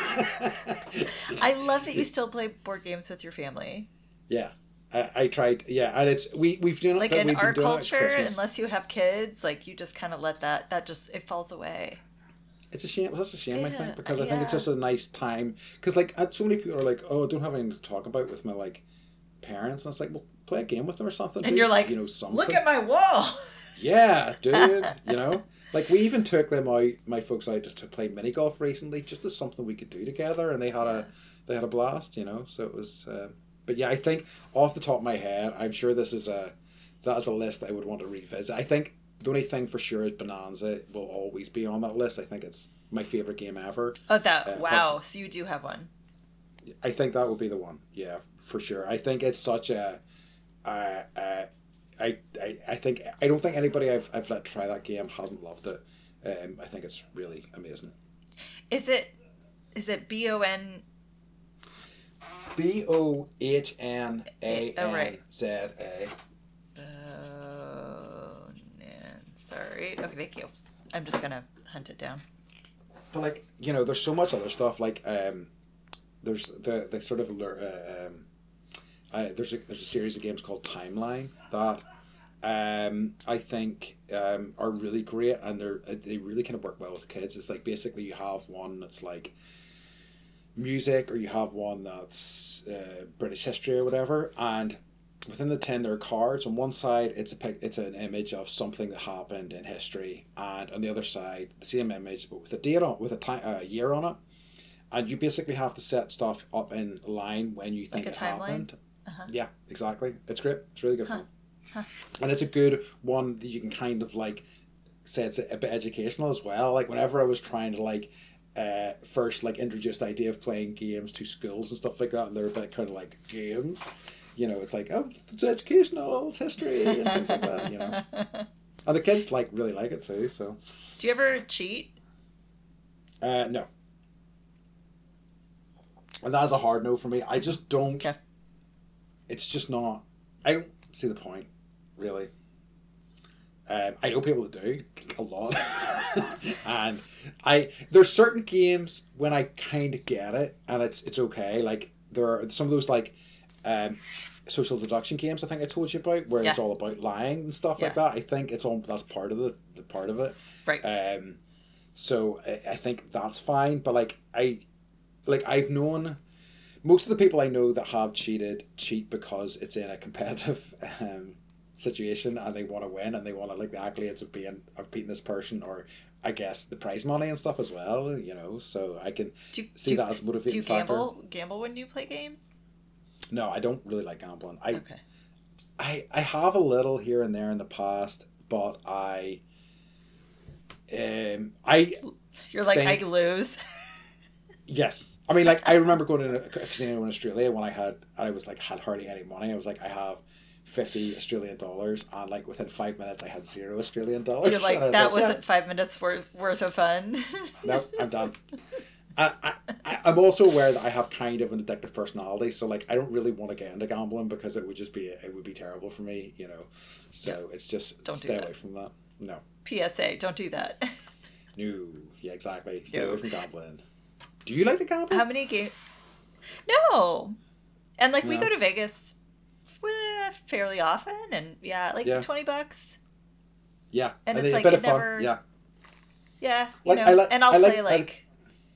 I love that you still play board games with your family. yeah, I, I tried. Yeah, and it's we we've done Like in our culture, unless you have kids, like you just kind of let that that just it falls away. It's a shame. It's a shame, I think, because I think it's just a nice time. Because like, uh, so many people are like, "Oh, I don't have anything to talk about with my like parents," and it's like, well, play a game with them or something. And do you're like, you know, something. Look at my wall. Yeah, dude. you know, like we even took them out, my folks out to, to play mini golf recently, just as something we could do together, and they had a they had a blast. You know, so it was. Uh, but yeah, I think off the top of my head, I'm sure this is a that is a list I would want to revisit. I think the only thing for sure is Bonanza will always be on that list. I think it's my favorite game ever. Oh, that Uh, wow! So you do have one. I think that would be the one. Yeah, for sure. I think it's such a. Uh, uh, I, I, I think I don't think anybody I've, I've let try that game hasn't loved it. Um, I think it's really amazing. Is it is it B O N? B O H N A Oh, N. Z A. Oh, man. Sorry. Okay, thank you. I'm just gonna hunt it down. But like you know, there's so much other stuff. Like um, there's the the sort of uh, um, uh, there's a there's a series of games called Timeline that um I think um are really great and they're uh, they really kind of work well with kids. It's like basically you have one that's like music or you have one that's uh, British history or whatever. And within the 10 there are cards. On one side it's a pic it's an image of something that happened in history. And on the other side the same image but with a date on with a time uh, year on it. And you basically have to set stuff up in line when you think a it timeline? happened Uh-huh. yeah exactly it's great it's really good Huh. fun Huh. and it's a good one that you can kind of like say it's a, bit educational as well. Like whenever I was trying to like uh, first like introduce the idea of playing games to schools and stuff like that, and they're a bit kind of like games. You know, it's like oh, it's educational, it's history and things like that. You know, and the kids like really like it too. So, Do you ever cheat? uh, no, and that's a hard no for me. I just don't. Okay. It's just not. I don't see the point, really. Um, I know people that do a lot, and I there's certain games when I kind of get it and it's it's okay. Like there are some of those like um, social deduction games. I think I told you about where it's all about lying and stuff like that. I think it's all that's part of the, the part of it. Right. Um, so I, I think that's fine. But like I, like I've known most of the people I know that have cheated cheat because it's in a competitive um, situation and they want to win and they want to like the accolades of being of beating this person or I guess the prize money and stuff as well. You know, so I can Do, see do, that as motivating Do you factor. gamble gamble when you play games? no, I don't really like gambling. I Okay. I I have a little here and there in the past, but I um I You're like Think- I lose. Yes. I mean, like I remember going to a casino in Australia when I had I was like had hardly any money. I was like, I have fifty Australian dollars, and like within five minutes, I had zero Australian dollars. You're like was that yeah, wasn't five minutes worth worth of fun. no, I'm done. I, I, I'm also aware that I have kind of an addictive personality, so like I don't really want to get into gambling because it would just be it would be terrible for me, you know. So it's just Don't stay away from that. No, PSA, don't do that. no, yeah, exactly. Stay No. away from gambling. Do you like to gamble? How many games? No. And like we go to Vegas eh, fairly often, and yeah, like Yeah. twenty bucks. yeah, and and it's a like bit it of fun. never- Yeah, Yeah, you Like, know, I like- and I'll I like- play like, like-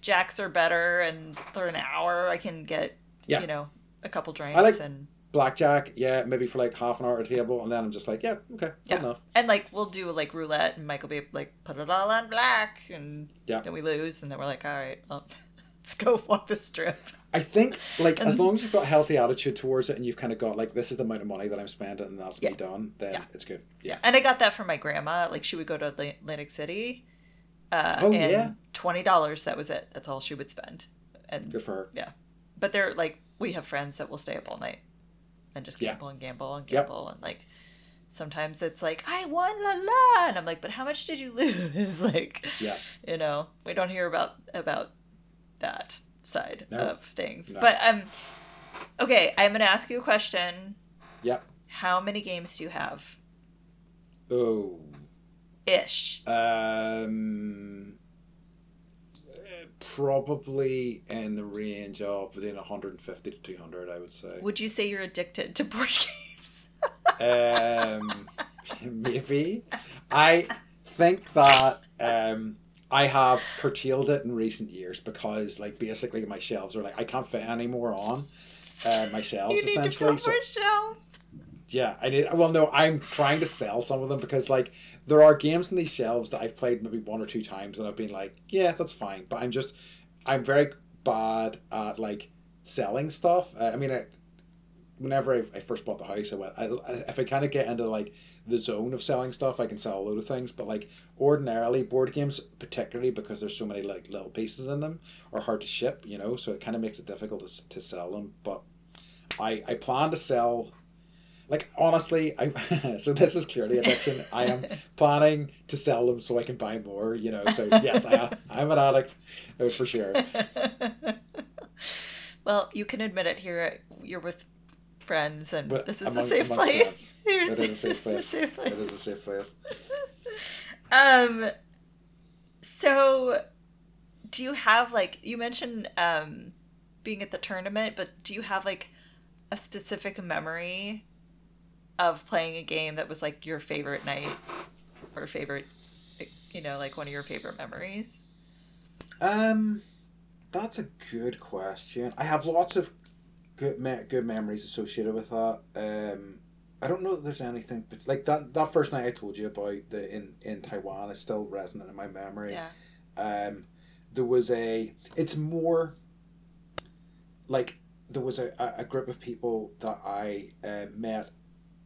Jacks or Better, and for an hour I can get Yeah. you know a couple drinks I like- and blackjack, yeah, maybe for like half an hour at a table, and then I'm just like, yeah, okay, good Yeah. enough. and like we'll do like roulette, and Michael be like put it all on black, and Yeah. then we lose, and then we're like, all right, well, let's go walk the strip. I think like as long as you've got a healthy attitude towards it, and you've kind of got like this is the amount of money that I'm spending, and that's Yeah. me done, then Yeah. it's good. Yeah. And I got that from my grandma. Like she would go to Atlantic City. Uh, Oh, and yeah. twenty dollars. That was it. That's all she would spend. And Good for her. Yeah. But they're like we have friends that will stay up all night and just Yeah. gamble and gamble and Yep. gamble and like sometimes it's like I won la la and I'm like but how much did you lose like Yes. you know we don't hear about about that side No. of things No. but um okay I'm gonna ask you a question Yep. how many games do you have Oh. ish Um. Probably in the range of within 150 to 200, I would say. would you say you're addicted to board games um, maybe. I think that um, I have curtailed it in recent years because, like, basically my shelves are like I can't fit any more on uh, my shelves essentially. So shelves yeah, I need. Well, no, I'm trying to sell some of them because like there are games in these shelves that I've played maybe one or two times and I've been like, yeah, that's fine. But I'm just, I'm very bad at like selling stuff. Uh, I mean, I, whenever I, I first bought the house, I went, I, I- if I kind of get into like the zone of selling stuff, I can sell a load of things. But like ordinarily, board games, particularly because there's so many like little pieces in them, are hard to ship. You know, so it kind of makes it difficult to, to sell them. But I I plan to sell. Like honestly, I so this is clearly addiction. I am planning to sell them so I can buy more. You know, so yes, I. I'm an addict uh, for sure. well, you can admit it here. You're with friends, and But this is among- a safe place. friends. It is a safe place. is a safe place. is a safe place. Um, so do you have like you mentioned um being at the tournament, but do you have like a specific memory of playing a game that was like your favorite night or favorite, you know, like one of your favorite memories? Um, that's a good question. I have lots of good me- good memories associated with that. Um, I don't know that there's anything, but like that that first night I told you about the in in Taiwan is still resonant in my memory. Yeah. Um, there was a. It's more. Like there was a, a, group of people that I uh, met,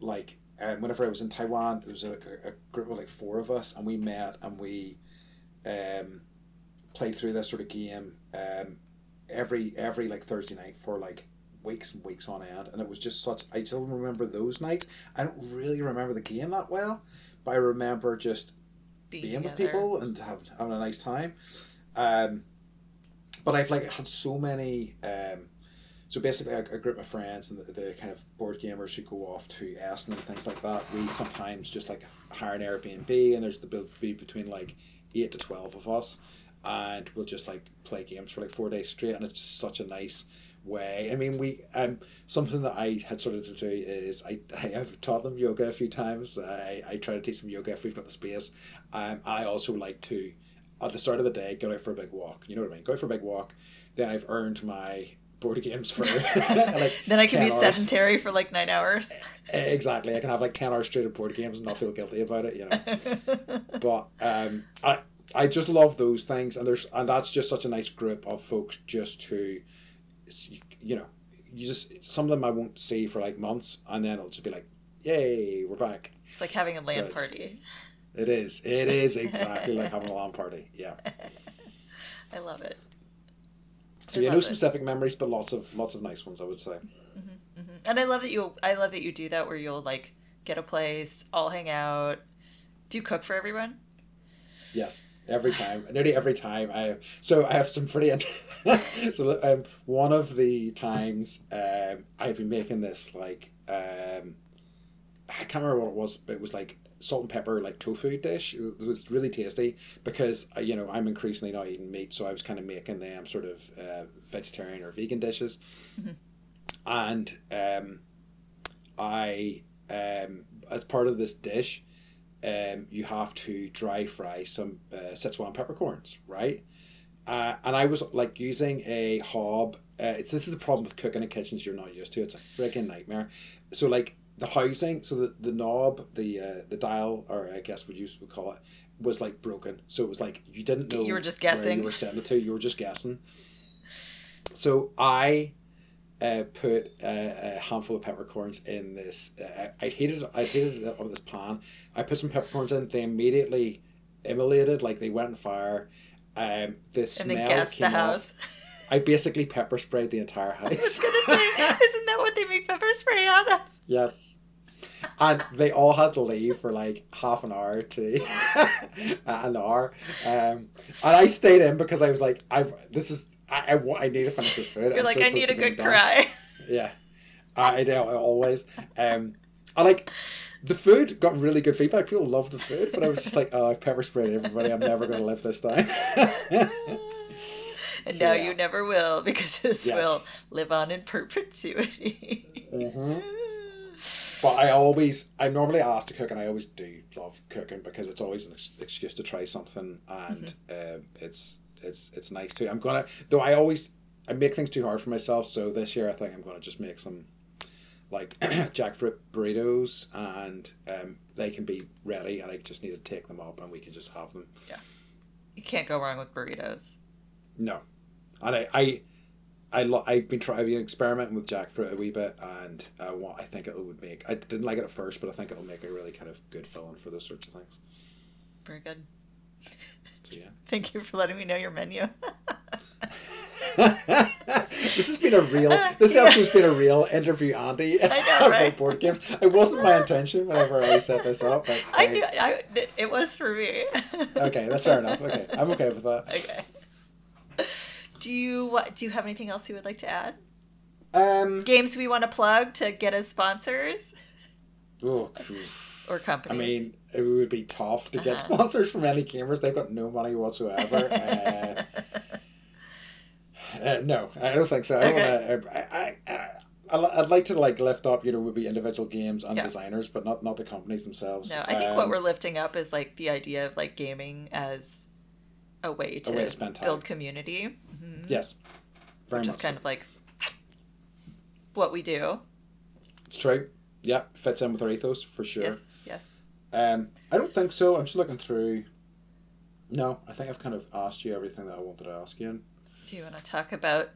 like um, whenever I was in Taiwan, there was a, a, a group of like four of us, and we met and we um, played through this sort of game um, every every like Thursday night for like weeks and weeks on end, and it was just such. I still remember those nights. I don't really remember the game that well, but I remember just Being, being with people and have, having a nice time. Um, but I've like had so many. Um, so basically, a, a group of friends and the, the kind of board gamers who go off to Essen and things like that. We sometimes just like hire an Airbnb, and there's the bill be between like eight to twelve of us, and we'll just like play games for like four days straight, and it's just such a nice way. I mean, we um something that I had started to do is I, I have taught them yoga a few times. I, I try to teach them yoga if we've got the space. Um, I also like to at the start of the day go out for a big walk. You know what I mean? Go out for a big walk. Then I've earned my board games for like Then I can be hours. sedentary for like nine hours. Exactly. I can have like ten hours straight of board games and not feel guilty about it. You know. but um, I I just love those things, and there's and that's just such a nice group of folks just to, you know, you just some of them I won't see for like months, and then it'll just be like, yay, we're back. It's like having a LAN it's- party. It is. It is exactly like having a LAN party. Yeah. I love it. So I yeah, no it. specific memories, but lots of lots of nice ones, I would say. Mm-hmm, mm-hmm. And I love that you. I love that you do that where you'll like get a place, all hang out. Do you cook for everyone? Yes, every time, nearly every time. I so I have some pretty. so um, one of the times um, I've been making this like um, I can't remember what it was, but it was like salt and pepper like tofu dish. It was really tasty because uh, you know I'm increasingly not eating meat, so I was kind of making them sort of uh, vegetarian or vegan dishes, and um, I um, as part of this dish um, you have to dry fry some uh, Sichuan peppercorns, right? Uh, and I was like using a hob. Uh, it's this is the problem with cooking in kitchens you're not used to. It's a freaking nightmare. So like the housing, so the, the knob, the uh, the dial, or I guess what you would call it, was like broken. So it was like you didn't know You were just guessing. you were setting it to. You were just guessing. So I uh, put uh, a handful of peppercorns in this. Uh, I heated I heated it on this pan. I put some peppercorns in. They immediately immolated, like they went on fire. Um, the And smell the came house. off. I basically pepper sprayed the entire house. Isn't that what they make pepper spray out of? yes. And they all had to leave for like half an hour to an hour, um, and I stayed in because I was like, "I've this is I, I, I need to finish this food." You're I'm like, so I need a good done." cry. Yeah, I, do always. Um, I like the food got really good feedback. People love the food, but I was just like, oh, I've pepper sprayed everybody. I'm never going to live this down. And So, now yeah. you never will because this Yes. will live on in perpetuity. hmm But I always, I'm normally asked to cook, and I always do love cooking because it's always an ex- excuse to try something, and uh, it's it's it's nice too. I'm gonna though I always I make things too hard for myself, so this year I think I'm gonna just make some like jackfruit burritos, and um, they can be ready, and I just need to take them up, and we can just have them. Yeah, you can't go wrong with burritos. No, and I I. I lo- I've been trying, I've been experimenting with jackfruit a wee bit, and I want. I think it would make. I didn't like it at first, but I think it'll make a really kind of good filling for those sorts of things. Very good. So yeah. Thank you for letting me know your menu. this has been a real. This episode's been a real interview, Andy. know, about right? board games. It wasn't my intention whenever I set this up. But I knew I, it was for me. Okay, that's fair enough. Okay, I'm okay with that. Okay. Do you what? Do you have anything else you would like to add? Um. Games we want to plug to get as sponsors Oh, or companies. I mean, it would be tough to get Uh-huh. sponsors from any gamers. They've got no money whatsoever. uh, uh, no, I don't think so. I don't Okay. want to. I, I, I, I'd like to like lift up, you know, would be individual games and Yeah. designers, but not not the companies themselves. no, I think what Um, we're lifting up is like the idea of like gaming as a way to, way to spend time. build community, Mhm. yes, very which much. is kind so. of like what we do. It's true. Yeah, fits in with our ethos for sure. Yes, yes. Um, I don't think so. I'm just looking through. No, I think I've kind of asked you everything that I wanted to ask you. Do you want to talk about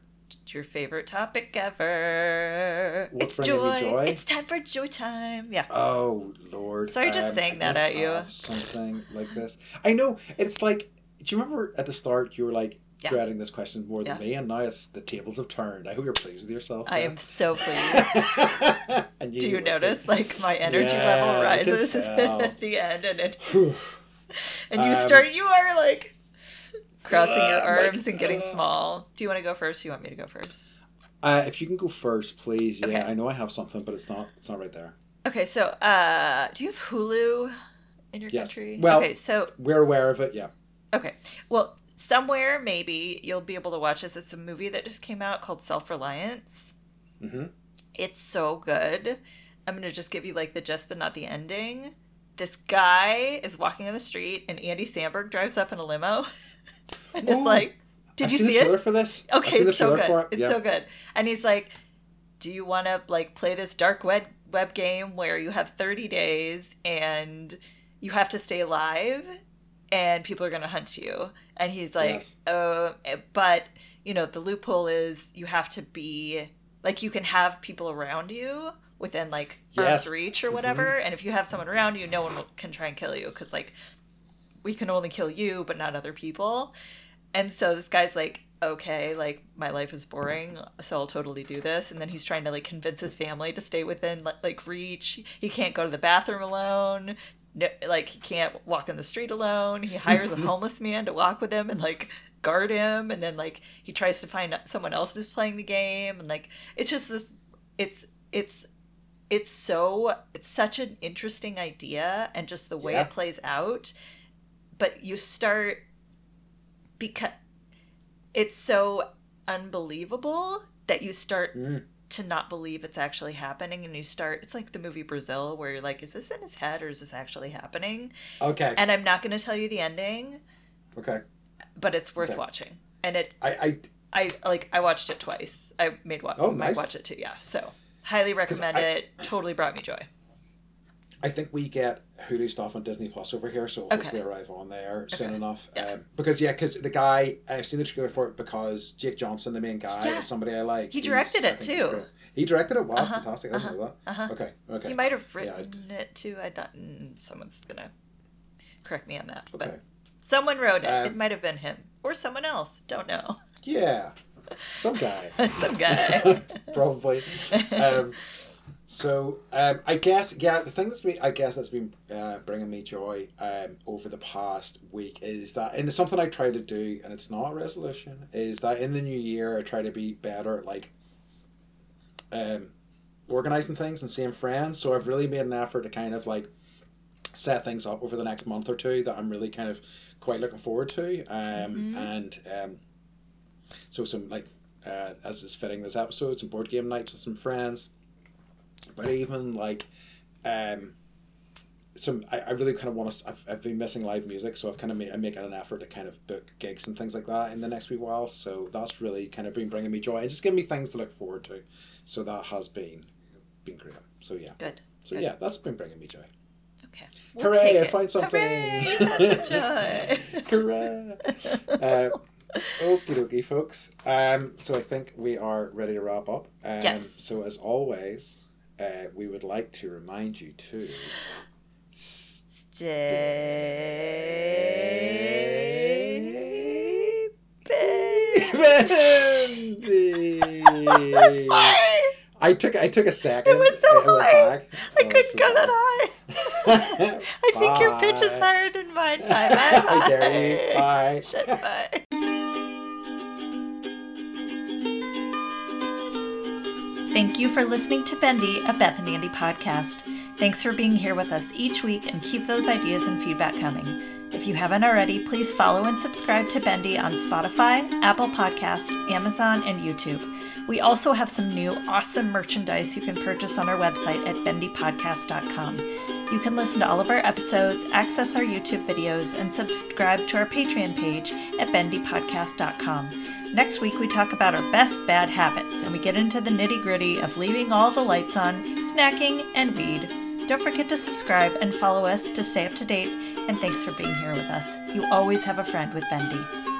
your favorite topic ever? What's it's joy. joy? It's time for joy time. Yeah. Oh Lord! Sorry, just um, saying that at you. Something like this. I know it's like. Do you remember at the start you were like Yeah. dreading this question more than Yeah. me, and now it's the tables have turned. I hope you're pleased with yourself. I am so pleased. And Do you notice like my energy Yeah, level rises at the end and it and you Um, start you are like crossing your uh, like, arms and getting uh. small. Do you want to go first? Do you want me to go first? Uh, if you can go first, please. Yeah, Okay. I know I have something, but it's not. It's not right there. Okay, so uh do you have Hulu in your Yes. country? Well- okay, so We're aware of it. Yeah. Okay. Well, somewhere maybe you'll be able to watch this. It's a movie that just came out called Self Reliance. Mm-hmm. It's so good. I'm going to just give you like the gist, but not the ending. This guy is walking on the street, and Andy Samberg drives up in a limo. and it's Oh, like, did I've you seen see the trailer it? for this. Okay, I've seen the it's so good. It's yeah. so good. And he's like, "Do you want to like play this dark web web game where you have 30 days and you have to stay alive and people are going to hunt you?" And he's like, Yes. "Oh, eh, but you know, the loophole is you have to be like you can have people around you within like Yes. arm's reach or mm-hmm. whatever, and if you have someone around you, no one will, can try and kill you because like we can only kill you but not other people." And so this guy's like, okay, like my life is boring, so I'll totally do this. And then he's trying to like convince his family to stay within like reach. He can't go to the bathroom alone. No, like he can't walk in the street alone. He hires a homeless man to walk with him and like guard him. And then like he tries to find someone else who's playing the game. And like it's just this, it's it's it's so it's such an interesting idea and just the way Yeah. it plays out. But you start because it's so unbelievable that you start Mm. To not believe it's actually happening and you start it's like the movie brazil where you're like is this in his head or is this actually happening Okay. and i'm not going to tell you the ending Okay. but it's worth Okay. watching and it I, I i like i watched it twice i made wa- Oh, might nice. watch it too yeah so highly recommend I- it totally brought me joy I think we get Hulu stuff on Disney Plus over here, so Okay. hopefully arrive on there soon enough. Yeah. Um, because yeah, because the guy I've seen the trailer for it because Jake Johnson, the main guy, Yeah. is somebody I like. He directed it, too. He directed it. Wow, Uh-huh, fantastic! I didn't know that. uh-huh. Okay, okay. he might have Yeah, written it too i don't someone's gonna correct me on that Okay. but someone wrote it Um, it might have been him or someone else don't know Yeah, some guy. some guy probably. Um, so um, I guess yeah, the thing that's been I guess that's been uh, bringing me joy um, over the past week is that and it's something I try to do and it's not a resolution is that in the new year I try to be better at like um, organizing things and seeing friends. So I've really made an effort to kind of like set things up over the next month or two that I'm really kind of quite looking forward to. Um, Mhm. and um, so some like uh, as is fitting this episode, some board game nights with some friends. But even like um some I, I really kind of want to I've, I've been missing live music so I've kind of made I'm making an effort to kind of book gigs and things like that in the next wee while. So that's really kind of been bringing me joy and just giving me things to look forward to. So that has been been great. So yeah. Good. So Good. yeah that's been bringing me joy. Okay. Hooray, take I found something. Hooray, a uh, okie dokie folks. Um, so I think we are ready to wrap up. Um, Yes. so as always uh, we would like to remind you to Stay. Bendy. I took I took a second. it was so I high. back. I Oh, couldn't go that high. I think your pitch is higher than mine. Bye, bye, I dare you. bye. Bye. Shut bye. Thank you for listening to Bendy, a Beth and Andy podcast. Thanks for being here with us each week and keep those ideas and feedback coming. If you haven't already, please follow and subscribe to Bendy on Spotify, Apple Podcasts, Amazon, and YouTube. We also have some new awesome merchandise you can purchase on our website at bendypodcast.com. You can listen to all of our episodes, access our YouTube videos, and subscribe to our Patreon page at bendypodcast.com. Next week, we talk about our best bad habits and we get into the nitty gritty of leaving all the lights on, snacking, and weed. Don't forget to subscribe and follow us to stay up to date, and thanks for being here with us. You always have a friend with Bendy.